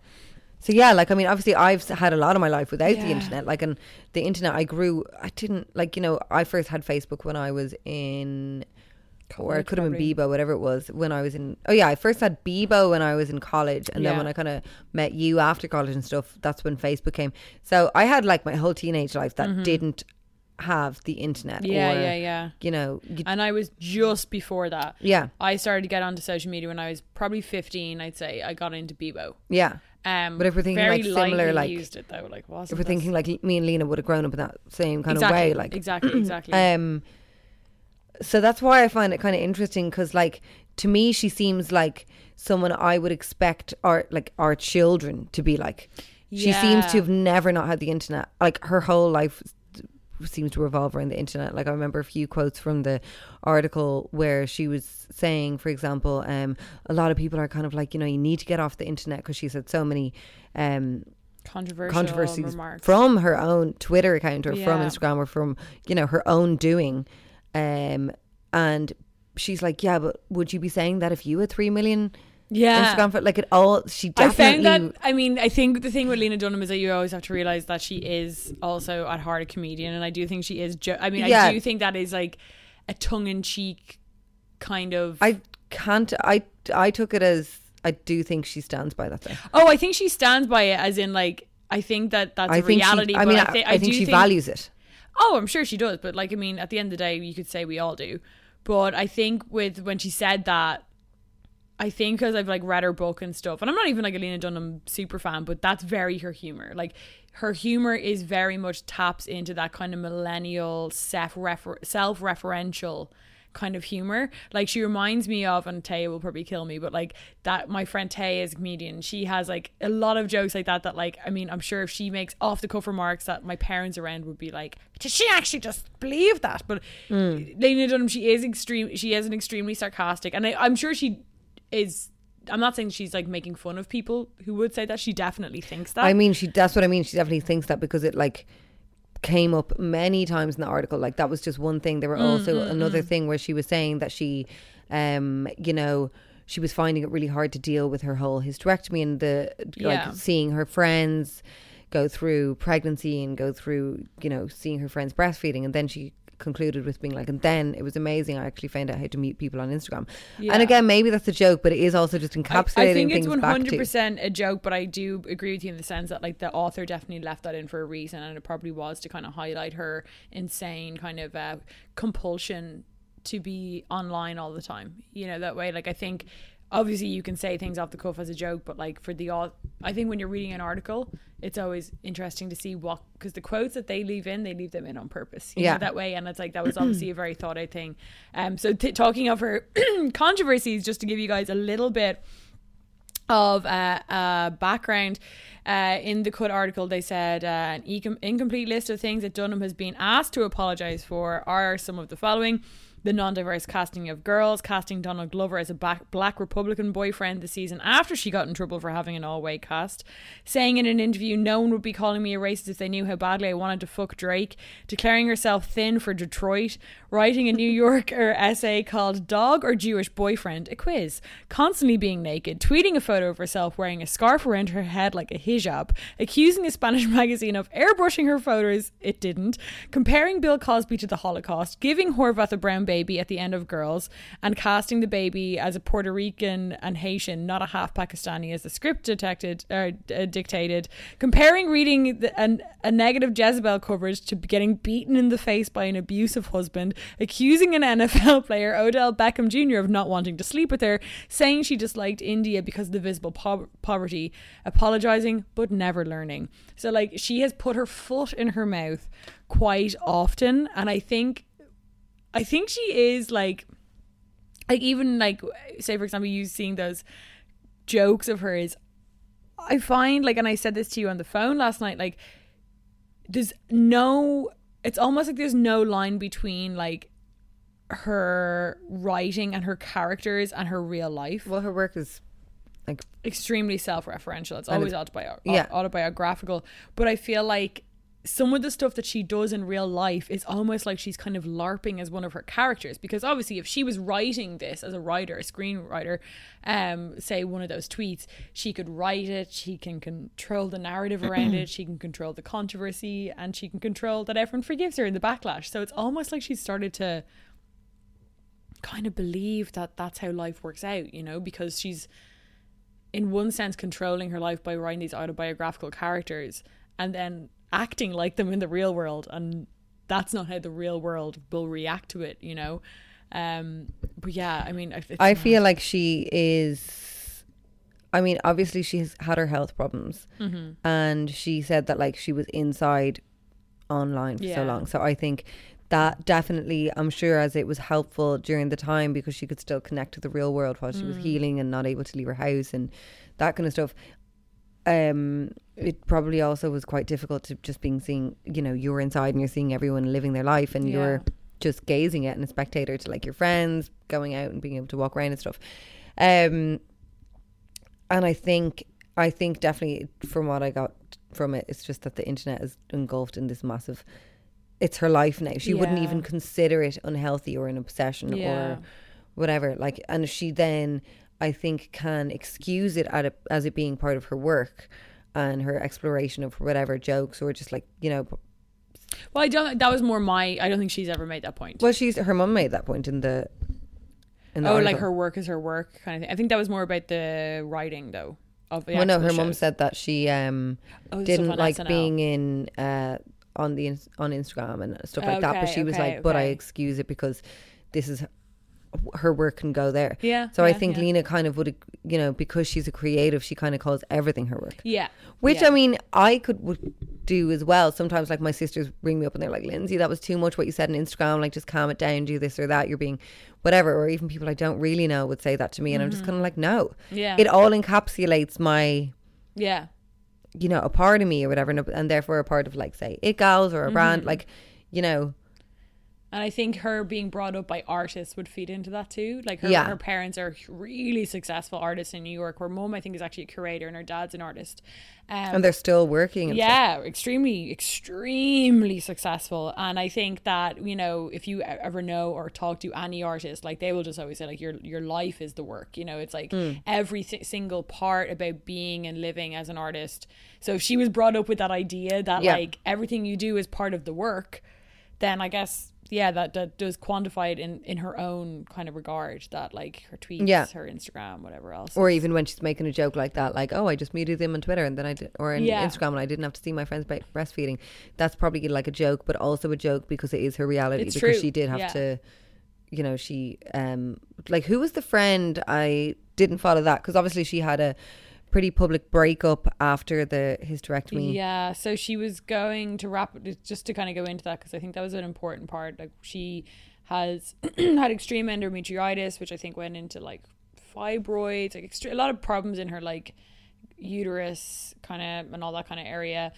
So yeah, like I mean, obviously I've had a lot of my life without the Yeah. internet. Like, and the internet, I grew. I didn't like you know. I first had Facebook when I was in, or it could have been. Bebo, whatever it was. When I was in, oh yeah, I first had Bebo when I was in college, and then when I kind of met you after college and stuff, that's when Facebook came. So I had like my whole teenage life that didn't have the internet. Mm-hmm. Yeah, or, yeah, yeah. You know, you, And I was just before that. yeah, I started to get onto social media when I was probably fifteen. I'd say I got into Bebo. yeah. Um, But if we're thinking, like, similar, like- used it though, like If we're this- thinking like me and Lena would have grown up in that same kind exactly, of way, like exactly, *clears throat* exactly. Um, so that's why I find it kind of interesting because, like, to me, she seems like someone I would expect our like our children to be like. She seems to have never not had the internet. Like her whole life seems to revolve around the internet. Like I remember a few quotes from the article where she was saying, for example, um, a lot of people are kind of like, you know, you need to get off the internet because she's had so many um, Controversial controversies remarks. from her own Twitter account or from Instagram or from you know her own doing, um, and she's like, yeah, but would you be saying that if you had three million yeah. Instagram for like it all? She I definitely found that. I mean, I think the thing with Lena Dunham is that you always have to realize that she is also at heart a comedian, and I do think she is. Jo- I mean, Yeah. I do think that is like a tongue-in-cheek kind of. I can't. I I took it as I do think she stands by that thing. oh, I think she stands by it, as in like I think that that's I a think reality. she. I mean, I, I, I think she values it. Oh, I'm sure she does, but like I mean, at the end of the day, you could say we all do. But I think with when she said that, I think because I've like read her book and stuff, and I'm not even like a Lena Dunham super fan, but that's very her humor. Like her humor is very much taps into that kind of millennial self self referential kind of humor. Like she reminds me of, and Tay will probably kill me, but like that my friend Tay is a comedian. She has like a lot of jokes like that. That like I mean, I'm sure if she makes off the cuff remarks that my parents around would be like, does she actually just believe that? But mm. Lena Dunham, she is extreme. She is an extremely sarcastic, and I, I'm sure she is. I'm not saying she's like making fun of people who would say that. She definitely thinks that. I mean, she. That's what I mean. She definitely thinks that because it like came up many times in the article. Like that was just one thing. There were also another thing where she was saying that she, um, you know, she was finding it really hard to deal with her whole hysterectomy and the Yeah. like seeing her friends go through pregnancy and go through, you know, seeing her friends breastfeeding, and then she concluded with being like, and then it was amazing. I actually found out how to meet people on Instagram. Yeah. And again, maybe that's a joke, but it is also just I- encapsulating I, think things it's one hundred percent a joke, but I do agree with you in the sense that like the author definitely left that in for a reason, and it probably was to kind of highlight her insane kind of uh, compulsion to be online all the time. You know that way. Like I think obviously you can say things off the cuff as a joke, but like for the I think when you're reading an article, it's always interesting to see what because the quotes that they leave in, they leave them in on purpose. You Yeah. know, that way, and it's like that was *clears throat* obviously a very thought out thing. Um, so t- talking of her *clears throat* controversies, just to give you guys a little bit of uh, uh, background. Uh, in the Cut article, they said uh, an ecom- incomplete list of things that Dunham has been asked to apologise for are some of the following. The non diverse casting of girls, casting Donald Glover as a black, black Republican boyfriend the season after she got in trouble for having an all white cast, saying in an interview, No one would be calling me a racist if they knew how badly I wanted to fuck Drake, declaring herself thin for Detroit, writing a New Yorker *laughs* essay called Dog or Jewish Boyfriend, a quiz, constantly being naked, tweeting a photo of herself wearing a scarf around her head like a hijab, accusing a Spanish *laughs* magazine of airbrushing her photos, it didn't, comparing Bill Cosby to the Holocaust, giving Horvath a brown baby at the end of Girls, and casting the baby as a Puerto Rican and Haitian, not a half Pakistani, as the script detected uh, uh, dictated, comparing reading the, an, a negative Jezebel coverage to getting beaten in the face by an abusive husband, accusing an NFL *laughs* player, Odell Beckham Jr., of not wanting to sleep with her, saying she disliked India because of the visible po- poverty, apologizing but never learning. So, like, she has put her foot in her mouth quite often, and I think I think she is like like even like say for example you seeing those jokes of hers I find like and I said this to you on the phone last night like there's no it's almost like there's no line between like her writing and her characters and her real life Well, her work is like extremely self-referential. It's always it's- autobi- yeah. autobiographical, but I feel like some of the stuff that she does in real life is almost like she's kind of larping as one of her characters. Because obviously if she was writing this as a writer a screenwriter um say one of those tweets she could write it she can control the narrative around it she can control the controversy and she can control that everyone forgives her in the backlash. So it's almost like she's started to kind of believe that that's how life works out you know because she's in one sense controlling her life by writing these autobiographical characters and then acting like them in the real world and that's not how the real world will react to it you know um but yeah i mean I feel like she is. I mean, obviously she's had her health problems, Mm-hmm. and she said that like she was inside online for Yeah. so long. So I think that definitely, I'm sure, as it was helpful during the time because she could still connect to the real world while she was Mm. healing and not able to leave her house and that kind of stuff. Um, it probably also was quite difficult to just being seeing, you know, you're inside and you're seeing everyone living their life and Yeah. you're just gazing at and a spectator to like your friends going out and being able to walk around and stuff. Um, and I think, I think definitely from what I got from it, it's just that the internet is engulfed in this massive. It's her life now. She wouldn't even consider it unhealthy or an obsession Yeah. or whatever. Like, and she then, I think, can excuse it at a, as it being part of her work and her exploration of whatever jokes or just like you know. Well, I don't. That was more my. I don't think she's ever made that point. Well, she's her mum made that point in the. In the oh, like her work is her work kind of thing. I think that was more about the writing though. Of the Well, no, her mum said that she um Oh, didn't like SNL. being in uh on the on Instagram and stuff like that. But Okay, she was okay, like, "But I excuse it because this is her work can go there." Yeah, So I think yeah. Lena kind of would, you know, because she's a creative, she kind of calls everything her work. Yeah. Which yeah. I mean, I could would do as well. Sometimes, like my sisters ring me up and they're like, "Lindsay, that was too much what you said on Instagram. Like, just calm it down, do this or that. You're being whatever." Or even people I don't really know would say that to me, and I'm just kind of like, "No, Mm-hmm. Yeah. it all encapsulates my, Yeah. you know, a part of me or whatever, and, and therefore a part of like, say, it gals or a Mm-hmm. brand, like, you know, And I think her being brought up by artists would feed into that too. Like her, Yeah. her parents are really successful artists in New York. Her mom, I think, is actually a curator, and her dad's an artist. Um, and they're still working. And stuff. yeah, extremely, extremely successful. And I think that you know, if you ever know or talk to any artist, like they will just always say, like your your life is the work. You know, it's like Hmm. every si- single part about being and living as an artist. So if she was brought up with that idea that Yeah. like everything you do is part of the work, then I guess yeah, that that does quantify it in in her own kind of regard. That like her tweets, Yeah. her Instagram, whatever else. Or even when she's making a joke like that, like, "Oh, I just muted them on Twitter, and then I did, or on Yeah. Instagram, and I didn't have to see my friends breastfeeding." That's probably like a joke, but also a joke because it is her reality. It's because true, she did have yeah. to, you know, she um like who was the friend? I didn't follow that because obviously she had a pretty public breakup after the hysterectomy. Yeah, so she was going to wrap just to kind of go into that because I think that was an important part. Like she has *clears throat* had extreme endometritis, which I think went into like fibroids, like extre- a lot of problems in her like uterus kind of and all that kind of area.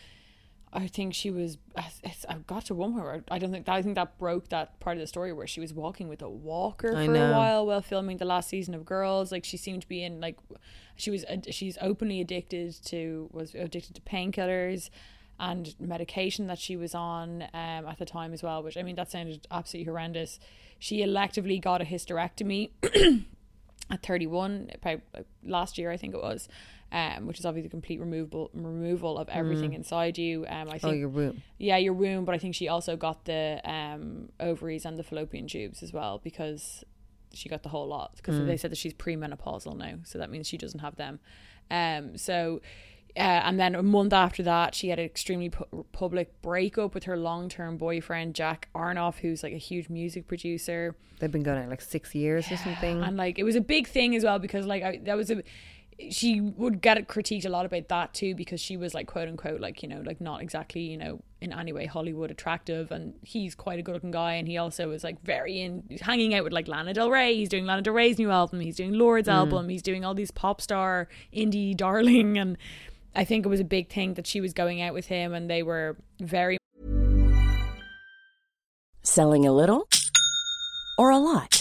I think she was. It's, I got to one where I don't think I think that broke that part of the story where she was walking with a walker I for a while while filming the last season of Girls. Like she seemed to be in like she was she's openly addicted to was addicted to painkillers and medication that she was on um, at the time as well. Which I mean that sounded absolutely horrendous. She electively got a hysterectomy *clears throat* at 31 about uh, last year I think it was um, which is obviously the complete removal removal of everything inside you um, I Oh, think your womb. yeah your womb but I think she also got the um, ovaries and the fallopian tubes as well because she got the whole lot because Mm. they said that she's premenopausal now so that means she doesn't have them um, so uh, and then a month after that, she had an extremely pu- public breakup with her long-term boyfriend Jack Antonoff, who's like a huge music producer. They've been going out like six years or something. And like it was a big thing as well because like I, that was a she would get critiqued a lot about that too because she was like quote unquote like you know like not exactly you know in any way Hollywood attractive. And he's quite a good looking guy. And he also was like very in hanging out with like Lana Del Rey. He's doing Lana Del Rey's new album. He's doing Lorde's mm. album. He's doing all these pop star indie darling. And I think it was a big thing that she was going out with him and they were very Selling a little or a lot?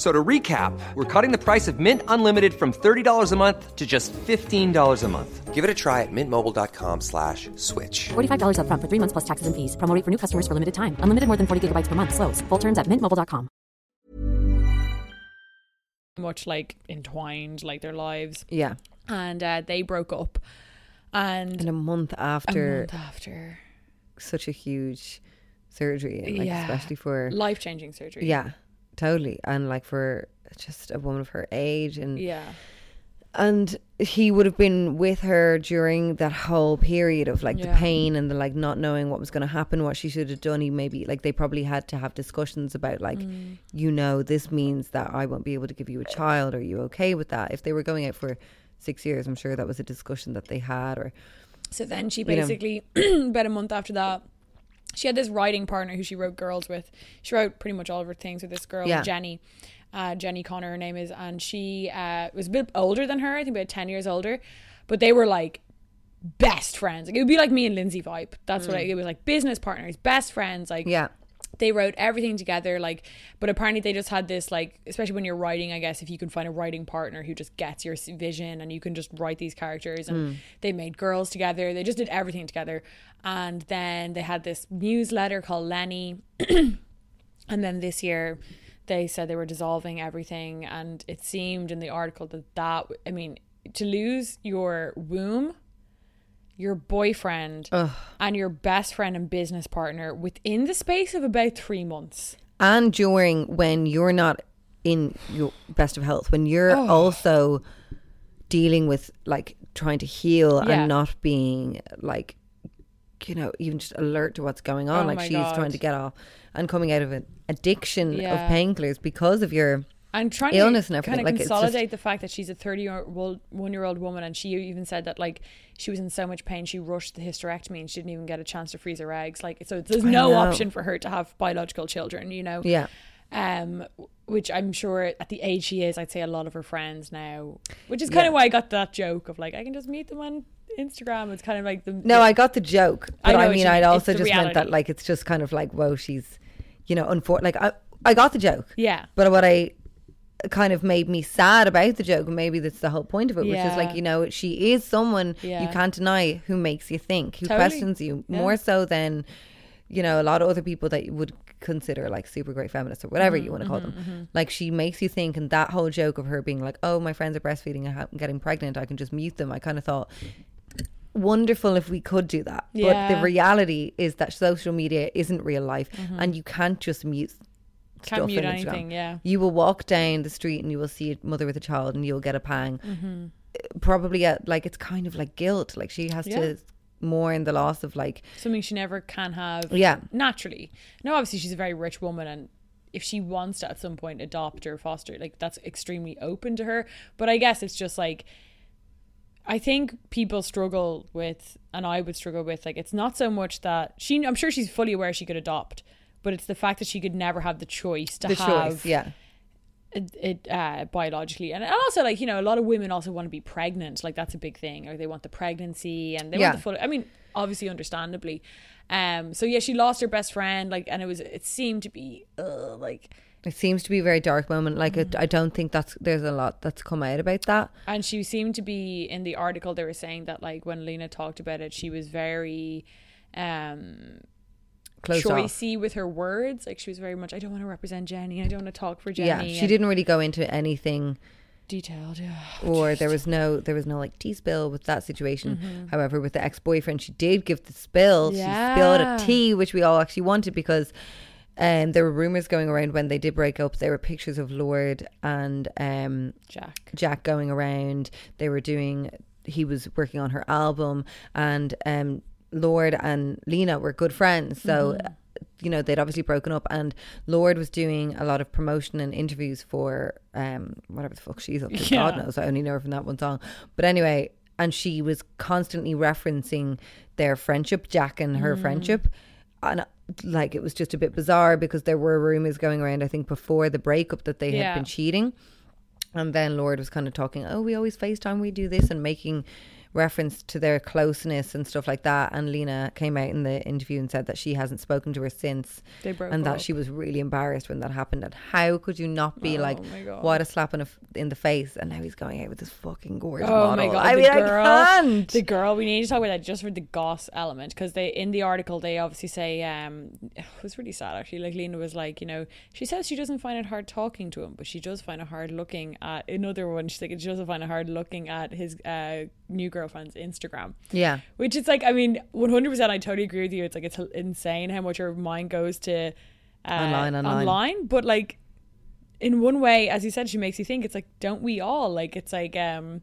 F- So to recap, we're cutting the price of Mint Unlimited from $30 a month to just $15 a month. Give it a try at mintmobile.com slash switch. $45 upfront for three months plus taxes and fees. Promo rate for new customers for limited time. Unlimited more than 40 gigabytes per month. Slows. Full terms at mintmobile.com. much like entwined, like their lives, Yeah. and uh, they broke up. And And a month a after month after, such a huge surgery, like Yeah. especially for life changing surgery. yeah, totally, and like for just a woman of her age, and yeah, and he would have been with her during that whole period of like Yeah. the pain and the like not knowing what was going to happen, what she should have done. He maybe like they probably had to have discussions about like, Mm. you know, this means that I won't be able to give you a child. Are you okay with that? If they were going out for six years, I'm sure that was a discussion that they had. Or So then she You know. basically, *clears throat* about a month after that, she had this writing partner who she wrote girls with. She wrote pretty much all of her things with this girl, Yeah. Jenny. Uh, Jenni Konner, her name is, and she uh, was a bit older than her. I think about ten years older, but they were like best friends. Like it would be like me and Lindsay vibe. That's what I, it was like. Business partners, best friends. Like Mm. yeah, they wrote everything together like but apparently they just had this like especially when you're writing i guess if you can find a writing partner who just gets your vision and you can just write these characters and hmm. they made girls together. They just did everything together. And then they had this newsletter called lenny. *clears throat* And then this year they said they were dissolving everything and it seemed in the article that that i mean to lose your womb your boyfriend and your best friend and business partner within the space of about three months. and during when you're not in your best of health, when you're Oh. also dealing with like trying to heal Yeah. and not being like you know even just alert to what's going on Oh like she's trying to get off and coming out of an addiction Yeah. of painkillers because of your And trying Illness to and kind of like, consolidate just- the fact that she's a 31 year old woman and she even said that like she was in so much pain she rushed the hysterectomy and she didn't even get a chance to freeze her eggs. Like so there's no option for her to have biological children you know? Yeah. Um which i'm sure at the age she is i'd say a lot of her friends now which is kind of why i got that joke of like i can just meet them on instagram. It's kind of like the no i got the joke I but i, what mean i'd also just meant that like it's just kind of like whoa she's you know unfor- like i i got the joke. Yeah. But what I kind of made me sad about the joke, maybe that's the whole point of it, which is like, you know, she is someone you can't deny who makes you think, who Totally. questions you Yeah. more so than, you know, a lot of other people that you would consider like super great feminists or whatever Mm-hmm, you want to call them. Like she makes you think, and that whole joke of her being like, oh, my friends are breastfeeding and getting pregnant, I can just mute them. I kind of thought, wonderful if we could do that. But the Mm-hmm. reality is that social media isn't real life, and you can't just mute. Can't mute in anything, yeah. You will walk down the street and you will see a mother with a child and you'll get a pang. Mm-hmm. Probably at like it's kind of like guilt. Like she has Yeah. to mourn the loss of like something she never can have Yeah. naturally no obviously she's a very rich woman and if she wants to at some point adopt or foster like that's extremely open to her but i guess it's just like i think people struggle with and i would struggle with like it's not so much that she i'm sure she's fully aware she could adopt but it's the fact that she could never have the choice to the have choice. Yeah. it, it uh, biologically and also like you know a lot of women also want to be pregnant like that's a big thing or they want the pregnancy and they Yeah. want the full i mean obviously understandably um so yeah she lost her best friend like and it was it seemed to be uh, like It seems to be a very dark moment. Like it, I don't think that's there's a lot that's come out about that. and she seemed to be in the article they were saying that like when lena talked about it she was very um Closed off. with her words like she was very much i don't want to represent jenny i don't want to talk for jenny Yeah, she and didn't really go into anything detailed yeah or there was no there was no like tea spill with that situation. Mm-hmm. However, with the ex boyfriend, she did give the spill. She spilled a tea, which we all actually wanted because um, there were rumors going around when they did break up. There were pictures of Lorde and um, jack Jack going around. They were doing. He was working on her album, and um, Lorde and Lena were good friends. So, mm-hmm. you know, they'd obviously broken up, and Lorde was doing a lot of promotion and interviews for um, whatever the fuck she's up to. God knows. I only know her from that one song. But anyway, and she was constantly referencing their friendship, Jack and her mm. friendship. And uh, like it was just a bit bizarre because there were rumors going around, I think, before the breakup that they Yeah. had been cheating. And then Lorde was kind of talking, oh, we always FaceTime, we do this, and making reference to their closeness and stuff like that. And Lena came out in the interview and said that she hasn't spoken to her since, They broke and that up. she was really embarrassed when that happened. And how could you not be Oh like, what a slap in, a f in the face? And now he's going out with this fucking gorgeous Oh model. my god! I the mean, girl, I can't. The girl. We need to talk about that just for the goss element because they in the article they obviously say um it was really sad actually. Like Lena was like, you know, she says she doesn't find it hard talking to him, but she does find it hard looking at another one. She's like, she doesn't find it hard looking at his uh, new girlfriend's Instagram. yeah. Which is like, I mean, one hundred percent. I totally agree with you. It's like it's insane how much your mind goes to uh, Online, online. online. But like, in one way, as you said, she makes you think. It's like, don't we all? Like, it's like, um,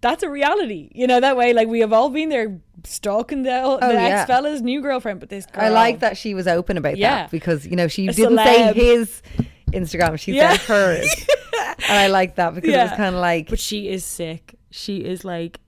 that's a reality. You know that way. Like we have all been there stalking the, the Oh, yeah. ex fella's new girlfriend, but this girl, I like that she was open about Yeah. that because you know she A didn't say his Instagram, she Yeah. said hers, *laughs* and I like that because it was kind of like But she is sick. She is like,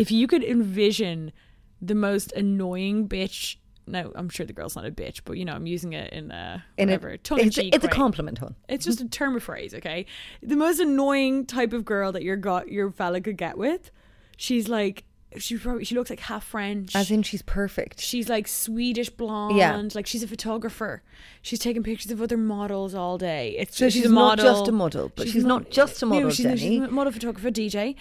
if you could envision the most annoying bitch. No, I'm sure the girl's not a bitch, but you know, I'm using it in uh, in a, whatever tongue in it's, cheek. it's a compliment, hun. It's just a term of phrase, okay? The most annoying type of girl that your got your fella could get with. She's like she probably she looks like half French. As in, she's perfect. She's like Swedish blonde. Like she's a photographer. She's taking pictures of other models all day. It's So she's, she's a not model. just a model, but she's not just a model, she's, she's Jenny. a model photographer DJ,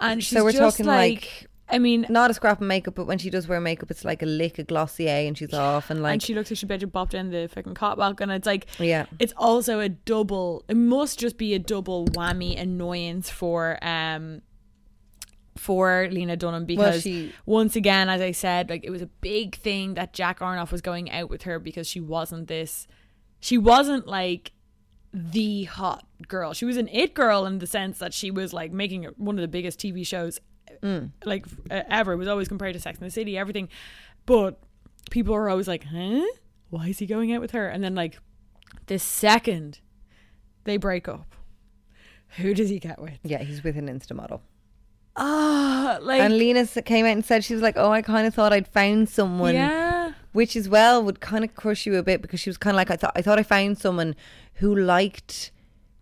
and she's we're just talking, like, like, I mean, Not a scrap of makeup, but when she does wear makeup, it's like a lick of Glossier, and she's off, and like and she looks like she better bopped in the fucking catwalk, and it's like, Yeah. it's also a double. It must just be a double whammy annoyance for um for Lena Dunham because she- once again, as I said, like it was a big thing that Jack Antonoff was going out with her because she wasn't this, she wasn't like the hot girl. She was an it girl in the sense that she was like making one of the biggest TV shows like uh, ever. It was always compared to Sex and the City, everything. But people are always like, huh? Why is he going out with her? And then like the second they break up, who does he get with? yeah, he's with an Insta model. Ah, like And Lena came out and said she was like, "Oh, I kind of thought I'd found someone." yeah, which as well would kind of crush you a bit because she was kind of like I thought I thought I found someone who liked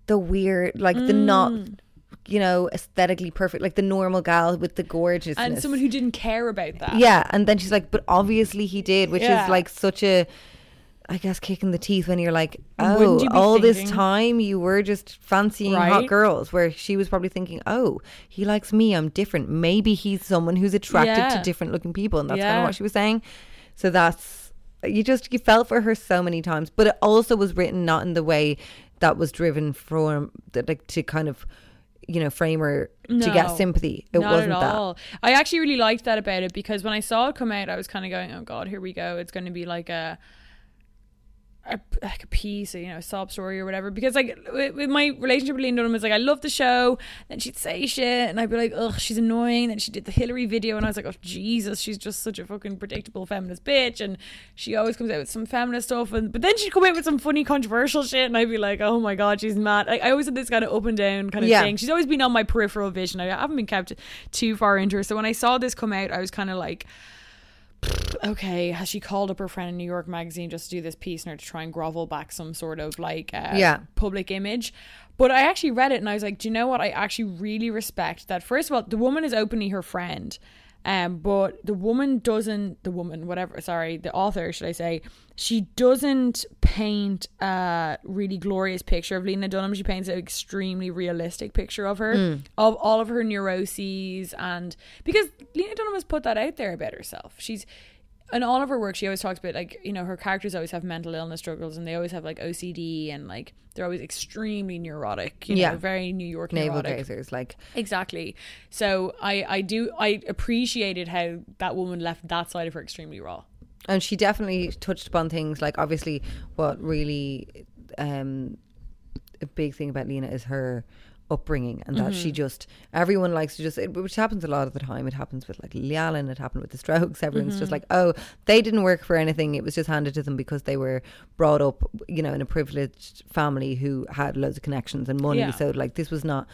the weird like the not Mm. you know aesthetically perfect like the normal gal with the gorgeous and someone who didn't care about that. yeah and then she's like but obviously he did which Yeah. is like such a I guess kicking the teeth when you're like oh you all this time you were just fancying hot girls where she was probably thinking oh he likes me I'm different maybe he's someone who's attracted Yeah. to different looking people and that's kind of what she was saying so that's you just you felt for her so many times, but it also was written not in the way that was driven from like to kind of you know frame her to get sympathy. It wasn't at that. I actually really liked that about it because when I saw it come out, I was kind of going, "Oh God, here we go! It's going to be like a." A, like a piece, or, you know, a sob story or whatever. Because like with, my relationship with Lena Dunham was like, I love the show. Then she'd say shit, and I'd be like, ugh, she's annoying. Then she did the Hillary video, and I was like, oh Jesus, she's just such a fucking predictable feminist bitch. And she always comes out with some feminist stuff, and but then she'd come out with some funny controversial shit, and I'd be like, oh my god, she's mad. Like, I always had this kind of up and down kind of Yeah. thing. She's always been on my peripheral vision. I haven't been kept too far into her. So when I saw this come out, I was kind of like, okay, has she called up her friend in New York Magazine just to do this piece in order to try and grovel back some sort of like uh, Yeah. public image? But I actually read it and I was like, do you know what? I actually really respect that. First of all, the woman is openly her friend. Um, but the woman doesn't, the woman, whatever, sorry, the author, should I say, she doesn't paint a really glorious picture of Lena Dunham. She paints an extremely realistic picture of her, of all of her neuroses. And because Lena Dunham has put that out there about herself. She's, in all of her work, she always talks about like you know her characters always have mental illness struggles and they always have like OCD and like they're always extremely neurotic. You Yeah. know, very New York Navel neurotic. gazers, like Exactly. So I I do I appreciated how that woman left that side of her extremely raw. and she definitely touched upon things like obviously what really um a big thing about Lena is her upbringing and that she mm-hmm. just everyone likes to just it, which happens a lot of the time. It happens with like Allen it happened with the strokes. Everyone's just mm-hmm. like oh they didn't work for anything. It was just handed to them because they were brought up you know in a privileged family who had loads of connections and money. Yeah. so like this was not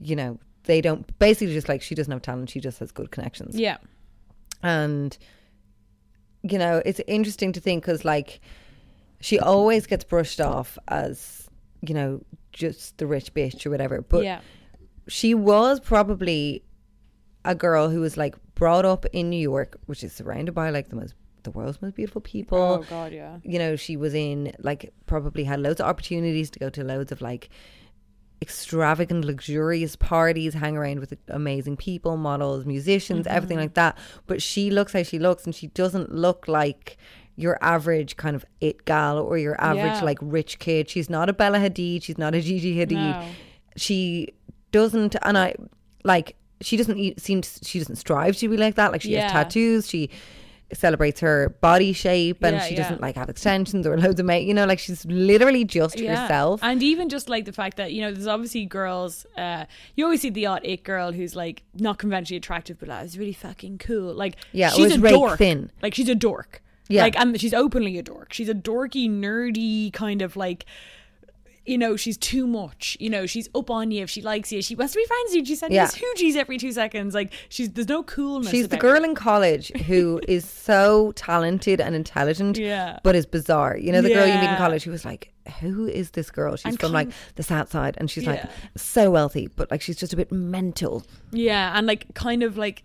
you know they don't basically just like she doesn't have talent. She just has good connections. Yeah. and you know it's interesting to think because like she always gets brushed off as you know just the rich bitch or whatever but yeah. she was probably a girl who was like brought up in New York, which is surrounded by like the most the world's most beautiful people. Oh God, yeah. You know, she was in like probably had loads of opportunities to go to loads of like extravagant, luxurious parties, hang around with amazing people, models, musicians, Mm-hmm. everything like that. But she looks how she looks, and she doesn't look like your average kind of it gal or your average Yeah. like rich kid. She's not a Bella Hadid. She's not a Gigi Hadid. No. She doesn't, and I like. She doesn't seem. To, she doesn't strive to be like that. Like she Yeah. has tattoos. She celebrates her body shape, and Yeah, she yeah. doesn't like have extensions or loads of make. You know, like she's literally just herself. And even just like the fact that, you know, there's obviously girls, uh, you always see the odd it girl who's like not conventionally attractive, but like, is really fucking cool. Like, Yeah, she's a dork. thin. Like, she's a dork. Yeah. Like, and she's openly a dork. She's a dorky, nerdy kind of like, you know, she's too much. You know, she's up on you if she likes you. She wants to be friends with you. She sends Yeah. you hoogies every two seconds. Like, she's there's no coolness. She's the girl her. in college who *laughs* is so talented and intelligent, Yeah. but is bizarre. You know, the girl you meet in college who was like, "Who is this girl?" She's And from like the South Side, and she's like so wealthy, but like she's just a bit mental. Yeah, and like kind of like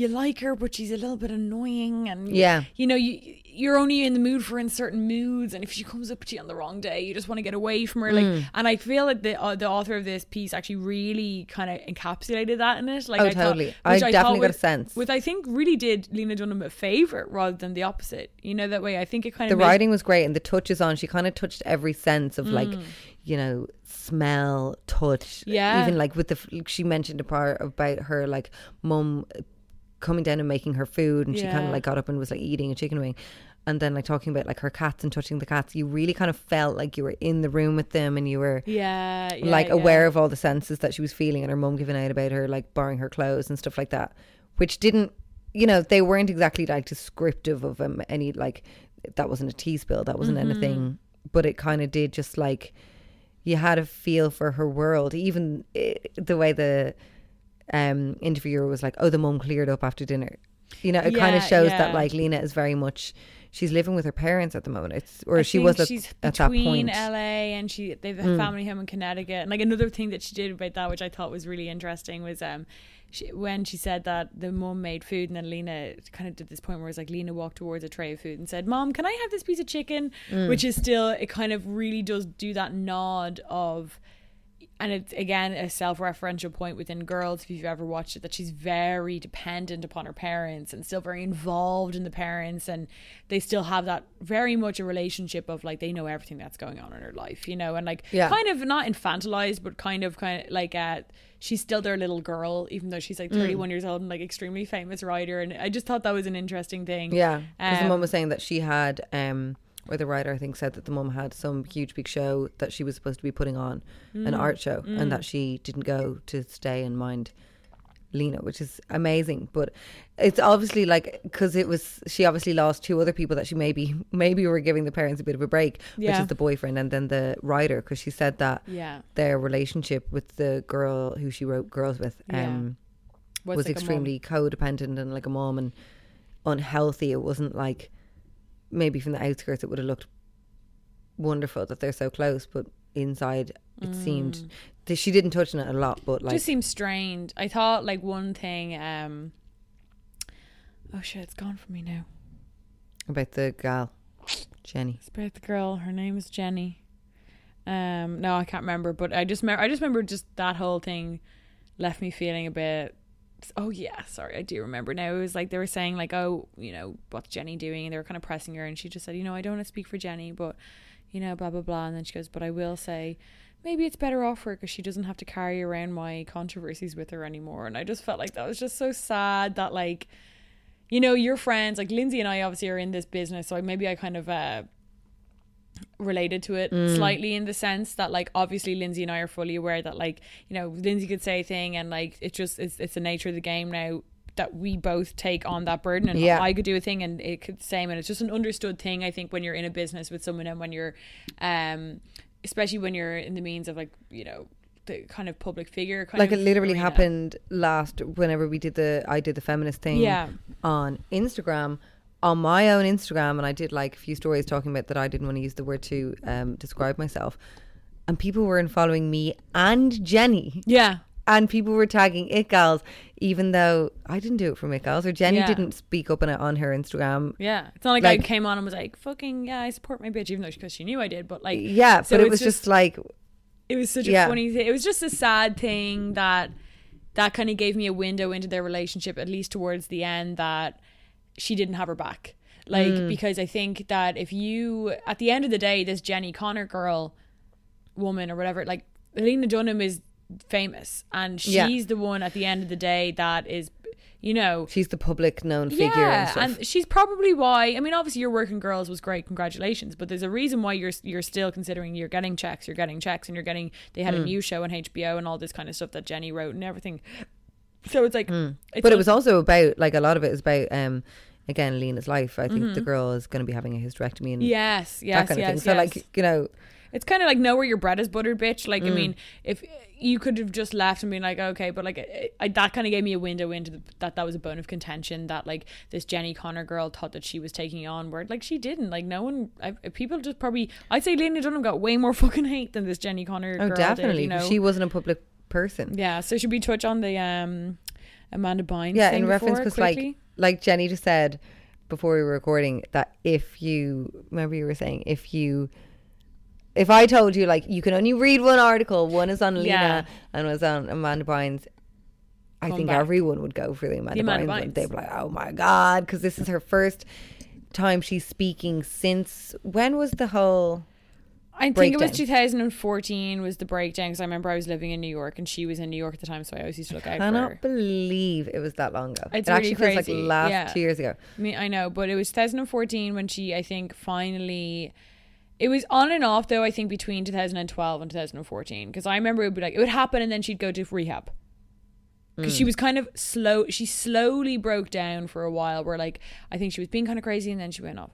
you like her, but she's a little bit annoying, and Yeah. you know you you're only in the mood for in certain moods, and if she comes up to you on the wrong day, you just want to get away from her. Like, Mm. and I feel like the uh, the author of this piece actually really kind of encapsulated that in it. Like, Oh, I thought- totally. I which thought definitely got a sense. With I think really did Lena Dunham a favor rather than the opposite. You know that way. I think it kind The of made- writing was great, and the touches on. She kind of touched every sense of like, you know, smell, touch. Yeah. even like with the. She mentioned a part about her like mum coming down and making her food, and she kind of like got up and was like eating a chicken wing. And then, like talking about like her cats and touching the cats, you really kind of felt like you were in the room with them, and you were Yeah, yeah, like yeah. aware of all the senses that she was feeling and her mum giving out about her like borrowing her clothes and stuff like that which didn't you know they weren't exactly like descriptive of um, any like that wasn't a tea spill that wasn't Mm-hmm. anything but it kind of did just like you had a feel for her world even eh, the way the um interviewer was like oh the mum cleared up after dinner you know it kind of Yeah, shows that like lena is very much she's living with her parents at the moment it's or I she was at, she's at that between point Mm. LA and she they've a family home in Connecticut. And like another thing that she did about that, which I thought was really interesting, was um she, when she said that the mum made food, and then Lena kind of did this point where it's like Lena walked towards a tray of food and said, "Mom, can I have this piece of chicken?" Mm. Which is still it kind of really does do that nod of and it's again a self-referential point within girls if you've ever watched it that she's very dependent upon her parents and still very involved in the parents and they still have that very much a relationship of like they know everything that's going on in her life you know and like Yeah. kind of not infantilized but kind of kind of like uh she's still their little girl even though she's Mm. like 31 years old and like extremely famous writer and I just thought that was an interesting thing Yeah, because the Um, mum was saying that she had, um, or the writer I think said that the mum had some huge big show that she was supposed to be putting on, an Mm. art show, and that she didn't go to stay and mind Lena, which is amazing. But it's obviously like because it was she obviously lost two other people that she maybe *laughs* maybe were giving the parents a bit of a break, which is the boyfriend and then the writer, because she said that yeah their relationship with the girl who she wrote girls with, Yeah. um Was was like extremely codependent and like a mom and unhealthy. It wasn't like maybe from the outskirts it would have looked wonderful that they're so close, but inside it seemed that she didn't touch on it a lot. But like, Mm. just seems strained. I thought like one thing. um Oh shit! It's gone from me now. about the gal, Jenny. It's about the girl. Her name is Jenny. Um, no, I can't remember. But I just, me- I just remember just that whole thing left me feeling a bit. Oh yeah, sorry, I do remember now. It was like they were saying like, oh, you know, what's Jenny doing? And they were kind of pressing her, and she just said, you know, I don't want to speak for Jenny, but you know, blah blah blah. And then she goes, but I will say. Maybe it's better off for her because she doesn't have to carry around my controversies with her anymore. And I just felt like that was just so sad that like you know, your friends, like Lindsay and I obviously are in this business, so maybe I kind of uh related to it slightly in the sense that like obviously Lindsay and I are fully aware that like, you know, Lindsay could say a thing and like it's just it's it's the nature of the game now that we both take on that burden and Yeah. I could do a thing and it could same and it's just an understood thing I think when you're in a business with someone and when you're um especially when you're in the means of like, you know, the kind of public figure kind Like it literally arena. happened last whenever we did the I did the feminist thing Yeah. on Instagram on my own Instagram and I did like a few stories talking about that I didn't want to use the word to um, describe myself and people were in following me and Jenny Yeah. and people were tagging it gals, even though I didn't do it from it gals or Jenny Yeah. didn't speak up on it on her Instagram. Yeah, it's not like, Like- I came on and was like, "Fucking yeah, I support my bitch," even though because she knew I did. But like, Yeah, so but it was just, like it was such a funny thing. It was just a sad thing that that kind of gave me a window into their relationship, at least towards the end, that she didn't have her back. Like, Mm. because I think that if you, at the end of the day, this Jenni Konner girl, woman or whatever, like, Lena Dunham is famous and she's Yeah. the one at the end of the day that is, you know, she's the public known figure and stuff. and she's probably why. I mean, obviously, your working girls was great. Congratulations, but there's a reason why you're you're still considering you're getting checks. You're getting checks, and you're getting. They had a new show on HBO and all this kind of stuff that Jenny wrote and everything. So it's like, it's Hmm. but it was also about like a lot of it is about um again Lena's life. I think the girl is going to be having a hysterectomy and Mm-hmm. yes, yes, that kind yes, of thing. So yes. like you know, It's kind of like know where your bread is buttered, bitch. Like, Mm. I mean, if you could have just left and been like, okay, but like, I, I, that kind of gave me a window into the, that that was a bone of contention that like this Jenni Konner girl thought that she was taking on, where like she didn't. Like, no one, I, people just probably, I'd say Lena Dunham got way more *laughs* fucking hate than this Jenni Konner. oh girl definitely, Did, you know? she wasn't a public person. yeah. So should we touch on the um Amanda Bynes? yeah in reference because like like jenny just said before we were recording that if you remember you were saying if you if i told you like you can only read one article one is on lena Yeah. and was on amanda bynes i Come think back. everyone would go for the amanda, Amanda bynes. Bynes. they'd be like oh my god because this is her first time she's speaking since when was the whole I think it was 2014 was the breakdown because I remember I was living in New York and she was in New York at the time, so I always used to look out for her. cannot believe it was that long ago It's it actually really feels like last yeah. two years ago I mean, I know, but it was 2014 when she, I think, finally. It was on and off though. I think between 2012 and 2014, because I remember it would be like it would happen and then she'd go to rehab. Because she mm. was kind of slow. She slowly broke down for a while. Where like I think she was being kind of crazy, and then she went off.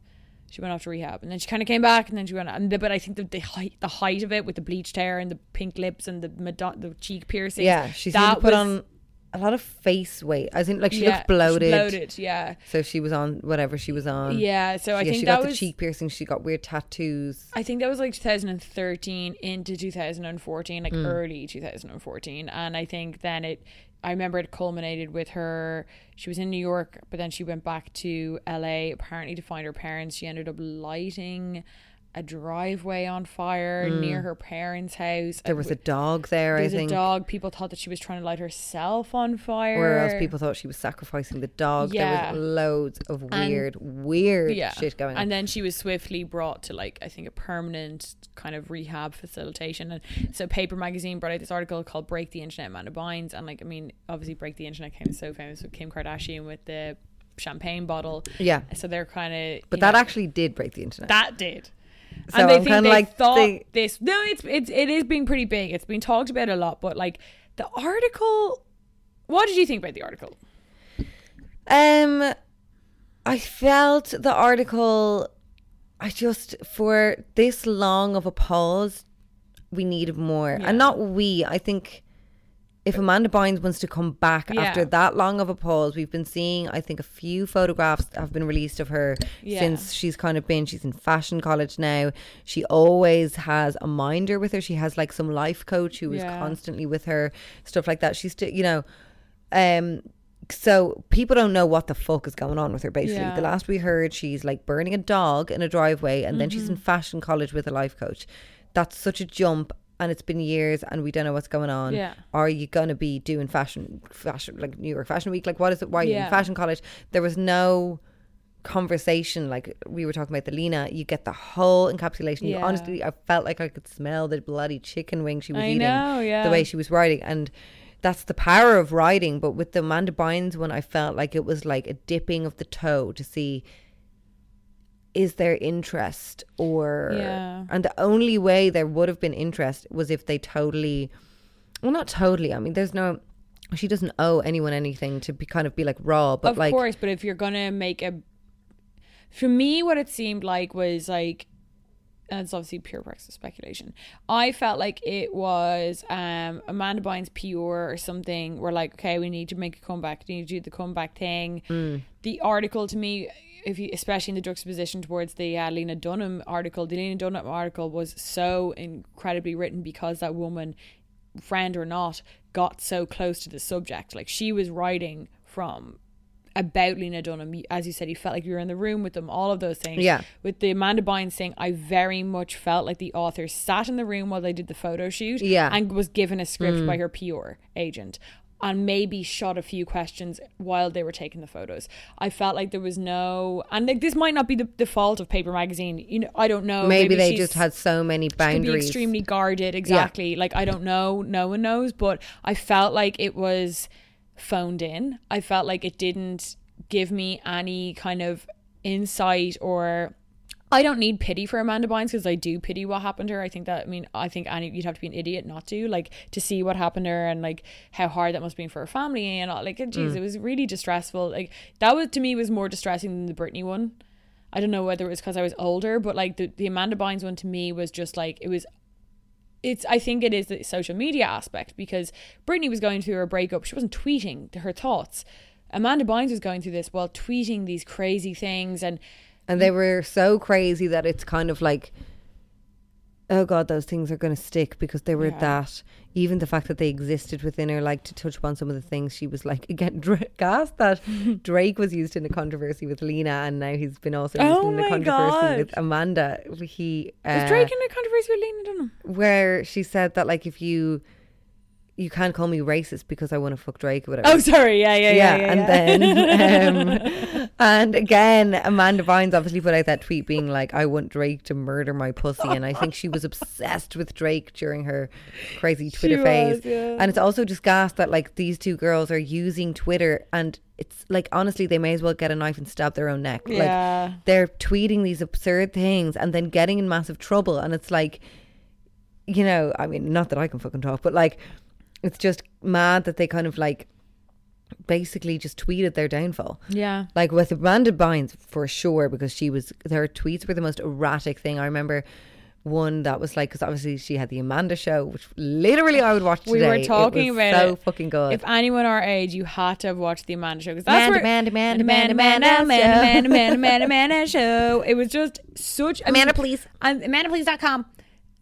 She went off to rehab, and then she kind of came back, and then she went. And the, but I think the, the height, the height of it with the bleached hair and the pink lips and the Madon- the cheek piercing. Yeah, she seemed to put on a lot of face weight. I think like she looked bloated. bloated. Yeah, So she was on whatever she was on. yeah. So I yeah, think she that got the was cheek piercing. She got weird tattoos. I think that was like 2013 into 2014, Hmm. like early 2014. And I think then it, I remember it culminated with her. She was in New York, but then she went back to LA apparently to find her parents. She ended up lighting a driveway on fire hmm. near her parents' house. There was a dog there. There I was a dog. People thought that she was trying to light herself on fire. Whereas people thought she was sacrificing the dog. Yeah. There was loads of And- weird, weird yeah. shit going on. And then she was swiftly brought to like I think a permanent kind of rehab facilitation. And so Paper Magazine brought out this article called "Break the Internet, Amanda Bynes." And like I mean, obviously, Break the Internet came so famous with Kim Kardashian with the champagne bottle. yeah, So they're kind of but that actually did break the internet. that did. So and they I'm think they like thought they- this. No, it's it's it is being pretty big. It's been talked about a lot, but like the article. What did you think about the article? Um, I felt the article. I just for this long of a pause, we needed more, Yeah. and not we. I think if Amanda Bynes wants to come back Yeah. after that long of a pause, we've been seeing. I think a few photographs have been released of her Yeah. since she's kind of been. She's in fashion college now. She always has a minder with her. She has like some life coach who is Yeah. constantly with her, stuff like that. She's still, you know, um. So people don't know what the fuck is going on with her. Basically, Yeah. the last we heard, she's like burning a dog in a driveway, and then Mm-hmm. she's in fashion college with a life coach. That's such a jump, and it's been years, and we don't know what's going on. Yeah. Are you gonna be doing fashion, fashion like New York Fashion Week? Like, what is it? Why are you in fashion college? There was no conversation like we were talking about the Lena. You get the whole encapsulation. You honestly, I felt like I could smell the bloody chicken wing she was I eating. know, yeah. The way she was writing and. That's the power of writing, but with the Amanda Bynes one, I felt like it was like a dipping of the toe to see is there interest or Yeah. and the only way there would have been interest was if they totally well not totally i mean there's no she doesn't owe anyone anything to be kind of be like raw but of like course, but if you're gonna make a, for me, what it seemed like was like, and it's obviously pure practice speculation. I felt like it was um Amanda Bynes Pure or something. We're like, okay, we need to make a comeback. We need to do the comeback thing. Mm. The article to me. If you, especially in the juxtaposition towards the uh, Lena Dunham article, the Lena Dunham article was so incredibly written because that woman friend or not, got so close to the subject. Like she was writing from about Lena Dunham. As you said, you felt like you were in the room with them, all of those things. Yeah. With the Amanda Bynes thing, I very much felt like the author sat in the room while they did the photo shoot Yeah. and was given a script mm. by her PR agent and maybe shot a few questions while they were taking the photos. I felt like there was no, and like this might not be the, the fault of Paper Magazine. You know, I don't know. maybe, they just had so many could be boundaries. extremely guarded exactly like i don't know no one knows but i felt like it was phoned in i felt like it didn't give me any kind of insight or I don't need pity for Amanda Bynes because I do pity what happened to her. I think that I mean I think any you'd have to be an idiot not to like to see what happened to her and like how hard that must have been for her family and all. Like, geez, Mm. it was really distressful. Like that was to me was more distressing than the Britney one. I don't know whether it was because I was older, but like the, the Amanda Bynes one to me was just like it was it's I think it is the social media aspect because Britney was going through a breakup. She wasn't tweeting her thoughts. Amanda Bynes was going through this while tweeting these crazy things and and they were so crazy that it's kind of like oh god those things are going to stick because they were Yeah. that even the fact that they existed within her like to touch upon some of the things she was like *laughs* again Dra- gassed that *laughs* drake was used in a controversy with lena and now he's been also used Oh in a controversy God. with amanda he was uh, Drake in a controversy with Lena Dunham. where she said that like if you you can't call me racist because i want to fuck drake or whatever Oh, sorry. Yeah, yeah, yeah. yeah, and yeah. then um, *laughs* and again Amanda Bynes obviously put out that tweet being like I want Drake to murder my pussy and I think she was obsessed with Drake during her crazy Twitter was, phase yeah. and it's also just gas that like these two girls are using Twitter and it's like honestly they may as well get a knife and stab their own neck Yeah. like they're tweeting these absurd things and then getting in massive trouble and it's like you know, I mean, not that I can fucking talk, but like, it's just mad that they kind of like basically just tweeted their downfall. yeah. Like with Amanda Bynes, for sure, because she was, her tweets were the most erratic thing. I remember one that was like, because obviously she had the Amanda show, which literally I would watch today. We were It talking was about so it. fucking good. If anyone our age, you had to have watched the Amanda show because that's Amanda, where Amanda, Amanda, Amanda, Amanda, Amanda, Amanda Amanda, Amanda, Amanda, Amanda show. It was just such I Amanda, mean, please. and AmandaPlease.com.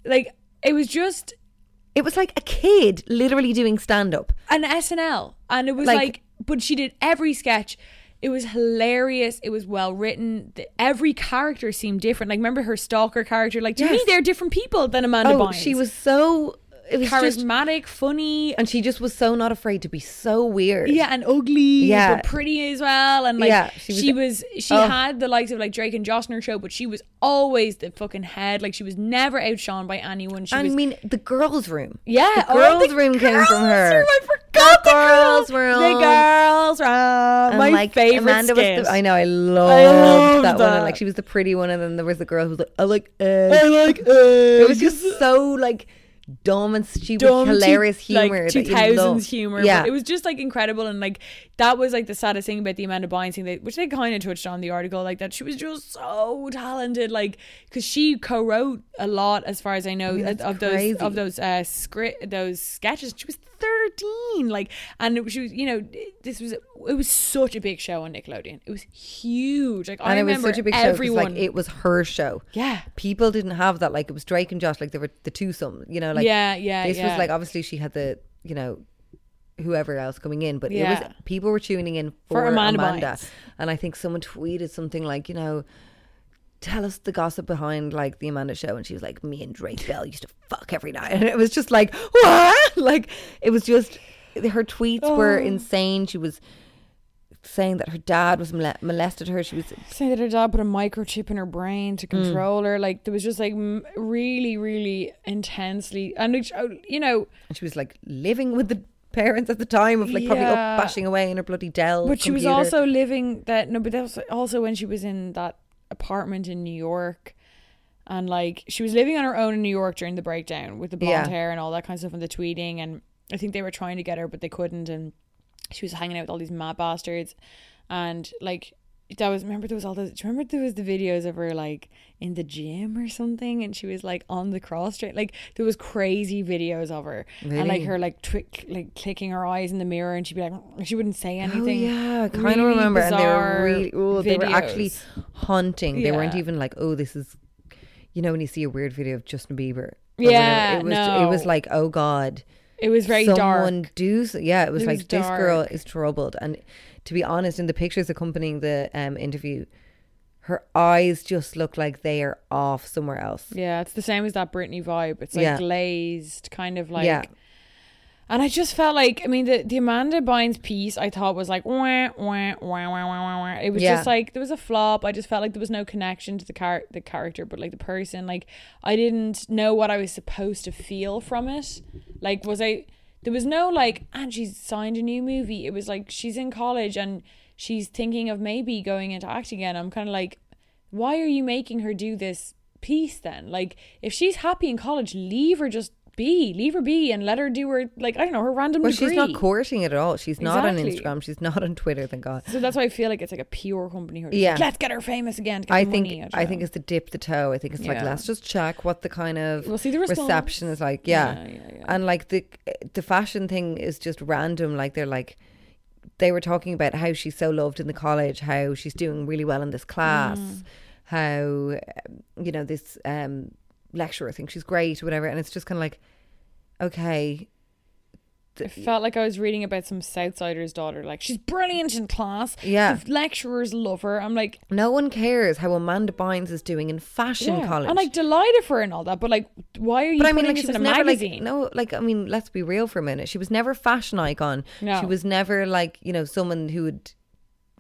Like it was just it was like a kid literally doing stand up. an SNL, and it was Like- like, but she did every sketch. It was hilarious. It was well written. The, every character seemed different. Like remember her stalker character. Like to me, they're different people than Amanda Oh, Bynes. she was so, it was just, charismatic, funny, and she just was so not afraid to be so weird. Yeah, and ugly, Yeah. but pretty as well. And like Yeah, she she was, was- she oh. had the likes of like Drake and Josh in her show, but she was always the fucking head. Like she was never outshone by anyone. She I was, mean, the girls' room. yeah, the oh, girls' the room came from her. room, I forgot The the, girls' girls' room. The girls' room. And My like favorite Amanda skit. was the, I know I loved, loved that, one. And like she was the pretty one, and then there was the girl who was like, I like eggs. I like eggs. It was just so like dumb and stupid, dumb hilarious humor. that you 2000s humor Yeah, but it was just like incredible and like that was like the saddest thing about the Amanda Bynes thing they, which they kind of touched on in the article like that she was just so talented like because she co-wrote a lot as far as I know mean, of that's of those of those uh script those sketches she was 13 like and it, she was you know this was it was such a big show on Nickelodeon it was huge like I and it was remember such a big show everyone like it was her show. yeah People didn't have that. Like it was Drake and Josh. Like they were the twosome. You know, like Yeah, yeah, This yeah. was like obviously she had the you know whoever else coming in, but it Yeah. was people were tuning in for, For Amanda Amanda. And I think someone tweeted something like, you know, tell us the gossip behind like the Amanda show, and she was like, me and Drake Bell used to fuck every night, and it was just like what? *laughs* Like it was just her tweets were Oh. insane. She was saying that her dad was mole- molested her. She was saying that her dad put a microchip in her brain to control her. Like there was just like m- really, really intensely, and uh, you know, and she was like living with the parents at the time of like probably Yeah. up bashing away in her bloody Dell. but she was also living that. No, but that was also when she was in that apartment in New York. And like she was living on her own in New York during the breakdown with the blonde Yeah. hair and all that kind of stuff and the tweeting and I think they were trying to get her but they couldn't and she was hanging out with all these mad bastards and like that was remember there was all those do you remember there was the videos of her like in the gym or something? And she was like on the cross train like there was crazy videos of her. And like her like twi- like clicking her eyes in the mirror and she'd be like she wouldn't say anything Oh anything. yeah, I kind Really of remember, and they were really, oh, they were actually haunting. They weren't even like, oh, this is, you know, when you see a weird video of Justin Bieber. Yeah, it was. It was like, oh god, It was very someone dark. do yeah it was It like was this girl is troubled. And to be honest in the pictures accompanying the um interview her eyes just look like they are off somewhere else Yeah, it's the same as that Britney vibe. It's like Yeah. glazed, kind of like. Yeah. And I just felt like, I mean, the, the Amanda Bynes piece I thought was like, wah, wah, wah, wah, wah, wah, wah. it was Yeah. just like, there was a flop. I just felt like there was no connection to the, char- the character, but like the person. Like, I didn't know what I was supposed to feel from it. Like, was I, there was no like, and she's signed a new movie. It was like, she's in college and she's thinking of maybe going into acting again. I'm kind of like, why are you making her do this piece then? Like, if she's happy in college, leave her just be, leave her be, and let her do her like I don't know her random well degree. she's not courting it at all she's not on Instagram she's not on Twitter thank God So that's why I feel like it's like a pure company. Who Yeah. like, let's get her famous again. To get I think. I know. think it's to dip the toe. I think it's like let's just check what the kind of We'll see the response. reception is like. Yeah. Yeah, yeah, yeah. and like the the fashion thing is just random. Like they're like they were talking about how she's so loved in the college, how she's doing really well in this class, Mm. how you know this um, lecturer thinks she's great, or whatever. And it's just kind of like, okay, I felt like I was reading about some Southsider's daughter. Like she's brilliant in class. Yeah. the lecturers love her. I'm like, no one cares how Amanda Bynes is doing in fashion yeah. college. and like delighted for her and all that. But like, why are you But I mean, like she was never magazine? like no, like I mean, let's be real for a minute. She was never a fashion icon. No. She was never like you know someone who would,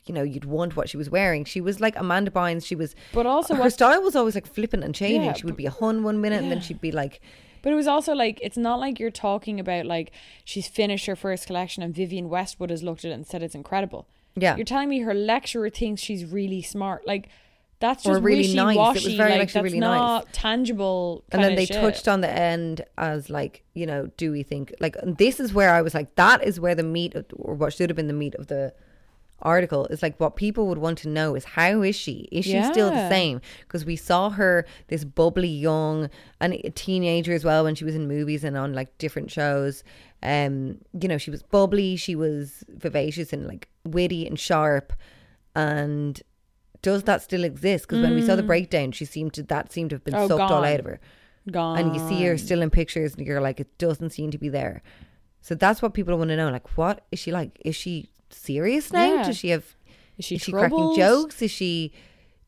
you know, you'd want what she was wearing. She was like Amanda Bynes. She was, But also her what- style was always like flippant and changing. Yeah, she would be a hun one minute, and then she'd be like, But it was also like it's not like you're talking about like she's finished her first collection and Vivienne Westwood has looked at it and said it's incredible. Yeah. You're telling me her lecturer thinks she's really smart. Like that's Or just really nice. It was very like, actually really nice. tangible. and then they shit. touched on the end as like you know, do we think like and this is where I was like, that is where the meat of, or what should have been the meat of the article is like what people would want to know is how is she? Is she still the same? Because we saw her this bubbly young and a teenager as well when she was in movies and on like different shows. Um you know she was bubbly she was vivacious and like witty and sharp. And does that still exist? Because when we saw the breakdown she seemed to that seemed to have been Mm. Oh, sucked all out of her. Gone. and you see her still in pictures and you're like it doesn't seem to be there. So that's what people want to know like what is she like? Is she serious now Yeah. does she have Is she cracking jokes is she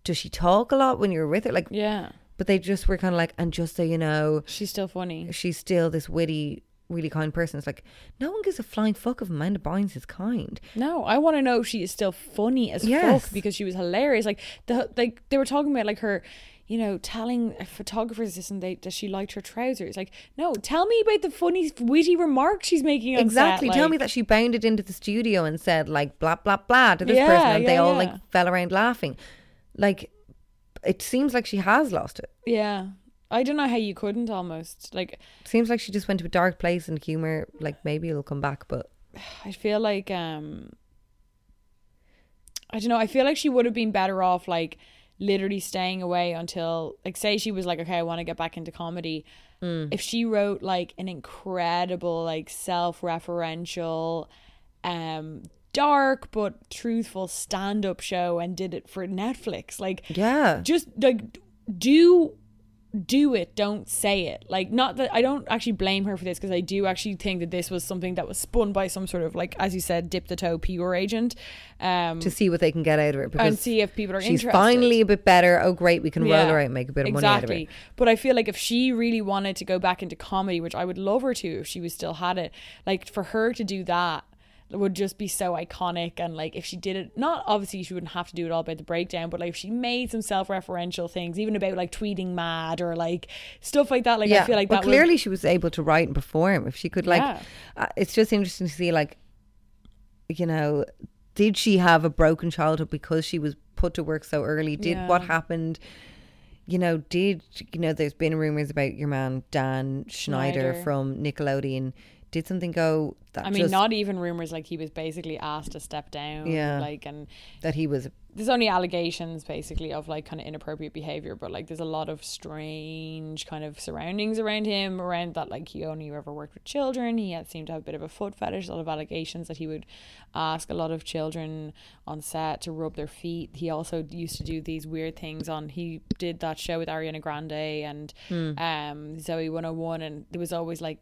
does she talk a lot when you're with her like Yeah, but they just were kind of like and just so you know she's still funny. she's still this witty really kind person it's like no one gives a flying fuck if Amanda Bynes is kind No, I want to know if she is still funny as Yes. fuck because she was hilarious. Like the like they were talking about like her, you know, telling photographers this and they that she liked her trousers. Like, no, tell me about the funny witty remarks she's making. On exactly set, tell like- me that she bounded into the studio and said like blah blah blah to this Yeah, person and they all yeah. like fell around laughing like it seems like she has lost it Yeah, I don't know how you couldn't almost like. Seems like she just went to a dark place and humor. Like maybe it'll come back, but I feel like um I don't know, I feel like she would have been better off like literally staying away until like say she was like okay I want to get back into comedy. If she wrote like an incredible like self-referential um dark but truthful stand-up show and did it for Netflix like yeah, just like do do it don't say it like not that i don't actually blame her for this because i do actually think that this was something that was spun by some sort of like as you said dip the toe pure agent um to see what they can get out of it and see if people are she's interested finally a bit better. Oh, great, we can roll her out and make a bit of money out of exactly. it. But I feel like if she really wanted to go back into comedy, which I would love her to if she was still had it, like for her to do that would just be so iconic and like if she did it not obviously she wouldn't have to do it all about the breakdown but like if she made some self-referential things even about like tweeting mad or like stuff like that like I feel like well, that clearly she was able to write and perform. If she could, like, Yeah. uh, it's just interesting to see, like, you know, did she have a broken childhood because she was put to work so early? Did what happened? You know, did you know? There's been rumors about your man Dan Schneider, Schneider. from Nickelodeon. Did something go? That I mean just- not even rumors like he was basically asked to step down Yeah. like and that he was there's only allegations basically of like kind of inappropriate behavior but like there's a lot of strange kind of surroundings around him around that like he only ever worked with children he had seemed to have a bit of a foot fetish a lot of allegations that he would ask a lot of children on set to rub their feet he also used to do these weird things on he did that show with Ariana Grande and um Zoey 101 and there was always like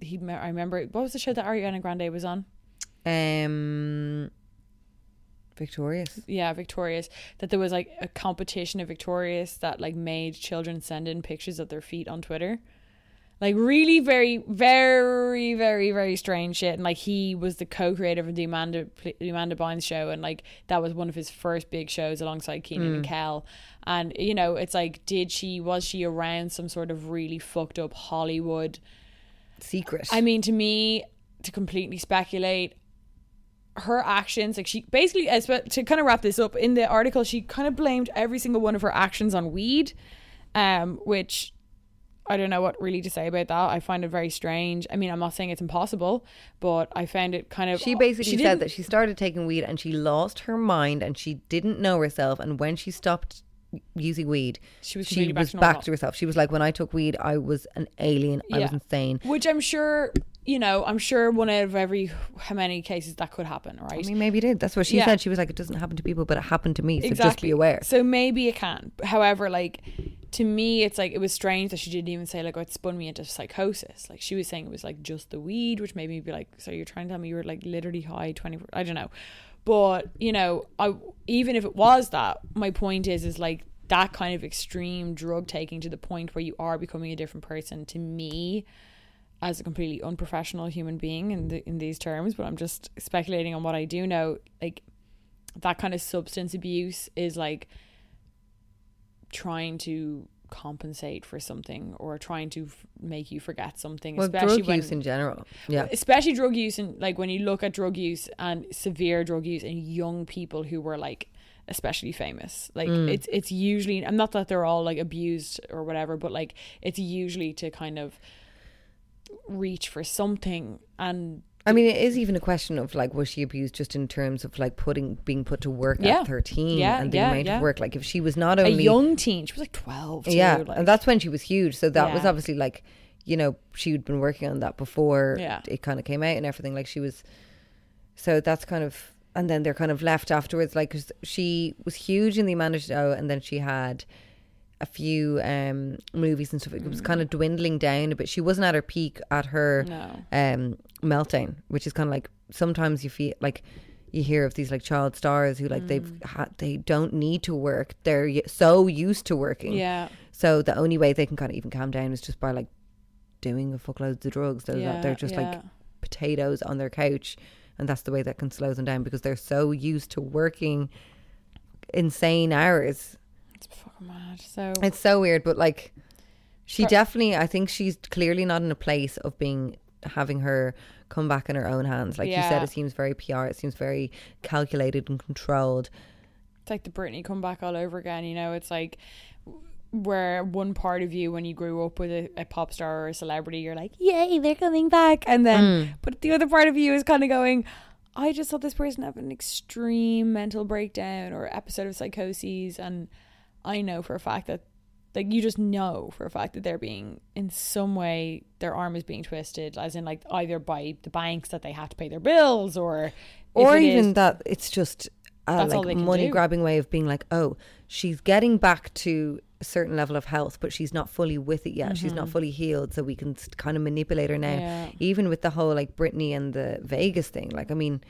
he. I remember what was the show that Ariana Grande was on? Um, Victorious. Yeah, Victorious. That there was like a competition of Victorious that like made children send in pictures of their feet on Twitter. Like really very, very, very, very strange shit. And like he was the co-creator of the Amanda the Amanda Bynes show, and like that was one of his first big shows alongside Kenan and Kel. And you know, it's like, did she was she around some sort of really fucked up Hollywood? Secret. I mean, to me, to completely speculate, her actions, like she basically, as to kind of wrap this up in the article, she kind of blamed every single one of her actions on weed, um, which I don't know what really to say about that. I find it very strange. I mean, I'm not saying it's impossible, but I found it kind of. She basically she said that she started taking weed and she lost her mind and she didn't know herself. And when she stopped using weed, She was she back was to back to herself. She was like, when I took weed, I was an alien. I was insane. Which I'm sure, you know, I'm sure one out of every how many cases that could happen, right? I mean, maybe it did. That's what she Yeah. said. She was like, it doesn't happen to people, but it happened to me. So just be aware. So maybe it can. However, like to me, it's like it was strange that she didn't even say like, "Oh, it spun me into psychosis." Like she was saying it was like just the weed, which made me be like, "So you're trying to tell me you were like literally high twenty? I don't know." But you know, I even if it was that, my point is, is like that kind of extreme drug taking to the point where you are becoming a different person. To me, as a completely unprofessional human being in the, in these terms, but I'm just speculating on what I do know. Like that kind of substance abuse is like trying to compensate for something or trying to f- make you forget something. Well, especially drug when, use in general. Yeah. especially drug use and like when you look at drug use and severe drug use in young people who were like especially famous like Mm. it's it's usually and not that they're all like abused or whatever but like it's usually to kind of reach for something and I mean, it is even a question of like, was she abused just in terms of like putting being put to work Yeah. at thirteen Yeah, and the yeah, amount of work? Like, if she was not only a young teen she was like 12 too, yeah, like, and that's when she was huge. So that was obviously like, you know, she'd been working on that before it kind of came out and everything. Like she was, so that's kind of, and then they're kind of left afterwards. Like 'cause she was huge in the Amanda show, and then she had a few um movies and stuff. It was kind of dwindling down a bit. She wasn't at her peak at her No. um meltdown, which is kind of like sometimes you feel like you hear of these like child stars who like they've Mm. had they don't need to work. They're so used to working. yeah So the only way they can kind of even calm down is just by like doing a fuckloads of drugs. They're, Yeah, they're just like potatoes on their couch, and that's the way that can slow them down because they're so used to working insane hours. it's fucking mad so It's so weird, but like she definitely, I think she's clearly not in a place of being having her come back in her own hands. Like you said, it seems very PR. It seems very calculated and controlled. it's like the Britney comeback all over again. You know, it's like where one part of you, when you grew up with a, a pop star or a celebrity, you're like, "Yay, they're coming back," and then, mm. but the other part of you is kind of going, "I just saw this person have an extreme mental breakdown or episode of psychoses," and I know for a fact that. Like you just know for a fact that they're being in some way their arm is being twisted, as in like either by the banks that they have to pay their bills, or or even is- that it's just a like money grabbing way of being like, oh, she's getting back to a certain level of health, but she's not fully with it yet. She's not fully healed, so we can kind of manipulate her now. Mm-hmm. Yeah. Even with the whole like Britney and the Vegas thing, like I mean,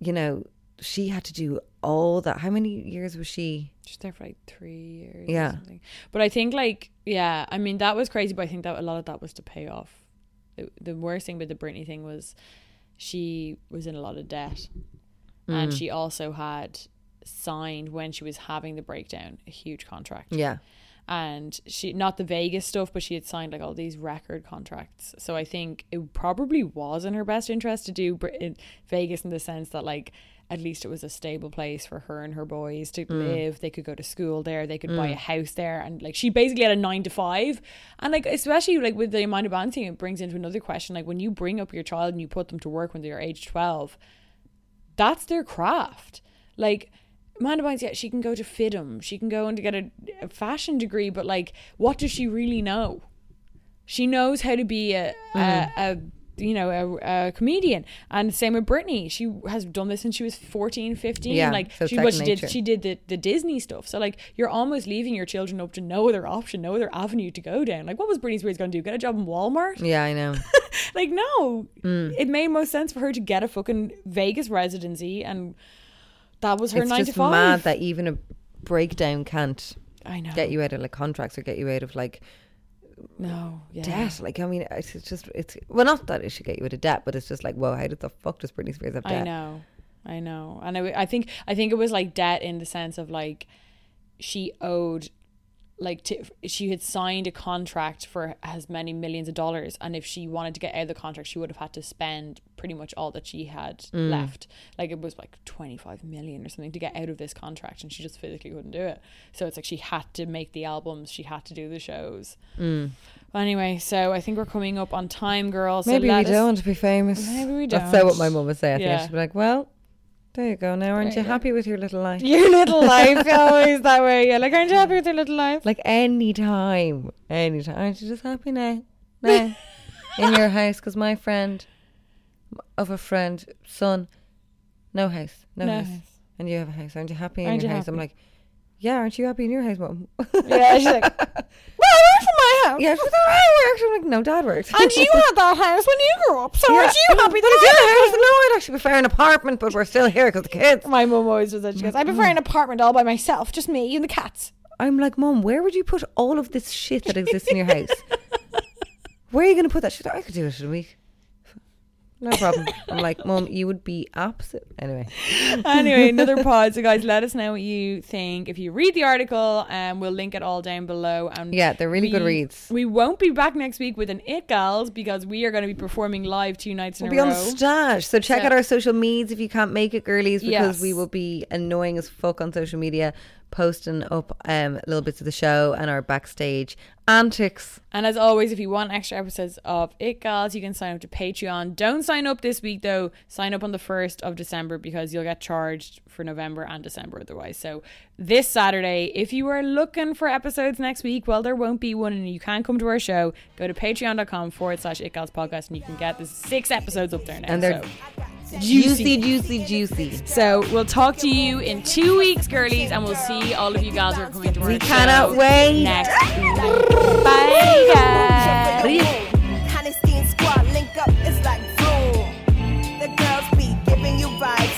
you know, she had to do all that. How many years was she? She's there for like three years. Yeah. Or something. But I think like yeah, I mean that was crazy, but I think that a lot of that was to pay off. The, the worst thing with the Britney thing was she was in a lot of debt, and mm. she also had signed when she was having the breakdown a huge contract. Yeah, and she not the Vegas stuff, but she had signed like all these record contracts. So I think it probably was in her best interest to do Brit- Vegas in the sense that like at least it was a stable place for her and her boys to mm. live. They could go to school there. They could buy mm. a house there, and like she basically had a nine to five. And like especially like with the amount of balancing, it brings into another question. Like when you bring up your child and you put them to work when they're age twelve, that's their craft. Like Amanda Bynes, yeah, she can go to FIDM, she can go and to get a, a fashion degree, but like, what does she really know? She knows how to be a, a, mm-hmm. a you know, a, a comedian. And same with Britney. She has done this since she was 14, 15. Yeah, like so she, what she did, she did the, the Disney stuff. So like, you're almost leaving your children up to no other option, no other avenue to go down. Like, what was Britney Spears going to do? Get a job in Walmart? yeah, I know. *laughs* like no, Mm. it made most sense for her to get a fucking Vegas residency, and that was her it's nine just to five. mad that even a breakdown can't I know. get you out of like contracts or get you out of like no, yeah. debt. Like I mean, it's just it's well, not that it should get you out of debt, but it's just like, whoa, how did the fuck does Britney Spears have debt? I know, I know, and I, I think I think it was like debt in the sense of like she owed like to, she had signed a contract for as many millions of dollars and if she wanted to get out of the contract she would have had to spend pretty much all that she had Mm. left like it was like 25 million or something to get out of this contract and she just physically couldn't do it so it's like she had to make the albums she had to do the shows Mm. anyway so i think we're coming up on time girls so Maybe we us- don't want to be famous. Maybe we don't. That's so what my mum would say. I think Yeah. she'd be like, well, there you go. Now, aren't you happy with your little life? your little life *laughs* always that way yeah like aren't you happy with your little life Like any time, any time. Aren't you just happy now? Now, in your house? Because my friend of a friend, son, no house, no, No house. house. and you have a house. Aren't you happy in Aren't your you house? I'm like, yeah. Aren't you happy in your house, mum? yeah she's like *laughs* well I for my house yeah. She's like, oh, I worked. I'm like, no, dad worked. and you *laughs* had that house when you grew up so Yeah. aren't you happy that it's your house. No, I'd actually prefer an apartment, but we're still here because the kids. My mum always does that. She goes, I prefer mm. an apartment all by myself, just me and the cats. I'm like, Mum, where would you put all of this shit that exists in your house? *laughs* where are you going to put that shit? I could do it in a week. No problem. I'm like, Mum, you would be absolute. Anyway, *laughs* Anyway, another pod. So, guys, let us know what you think. If you read the article, um, we'll link it all down below. And Yeah, they're really good reads. We won't be back next week with an It Gals because we are going to be performing live two nights in we'll a be on row. stage. So check So- out our social medias if you can't make it, girlies, because Yes. we will be annoying as fuck on social media, posting up um, little bits of the show and our backstage antics. And as always, if you want extra episodes of It Gals, you can sign up to Patreon. Don't sign up this week though. Sign up on the 1st of December because you'll get charged for November and December otherwise. So this Saturday, if you are looking for episodes next week, well, there won't be one and you can't come to our show, go to patreon.com forward slash It Gals podcast and you can get the six episodes up there now. And they're so. Juicy, juicy, juicy. So we'll talk to you in two weeks, girlies, and we'll see all of you guys who are coming to our We cannot wait. next week. Bye, guys. Honesty and squad link up, it's like boom. The girls be giving you vibes,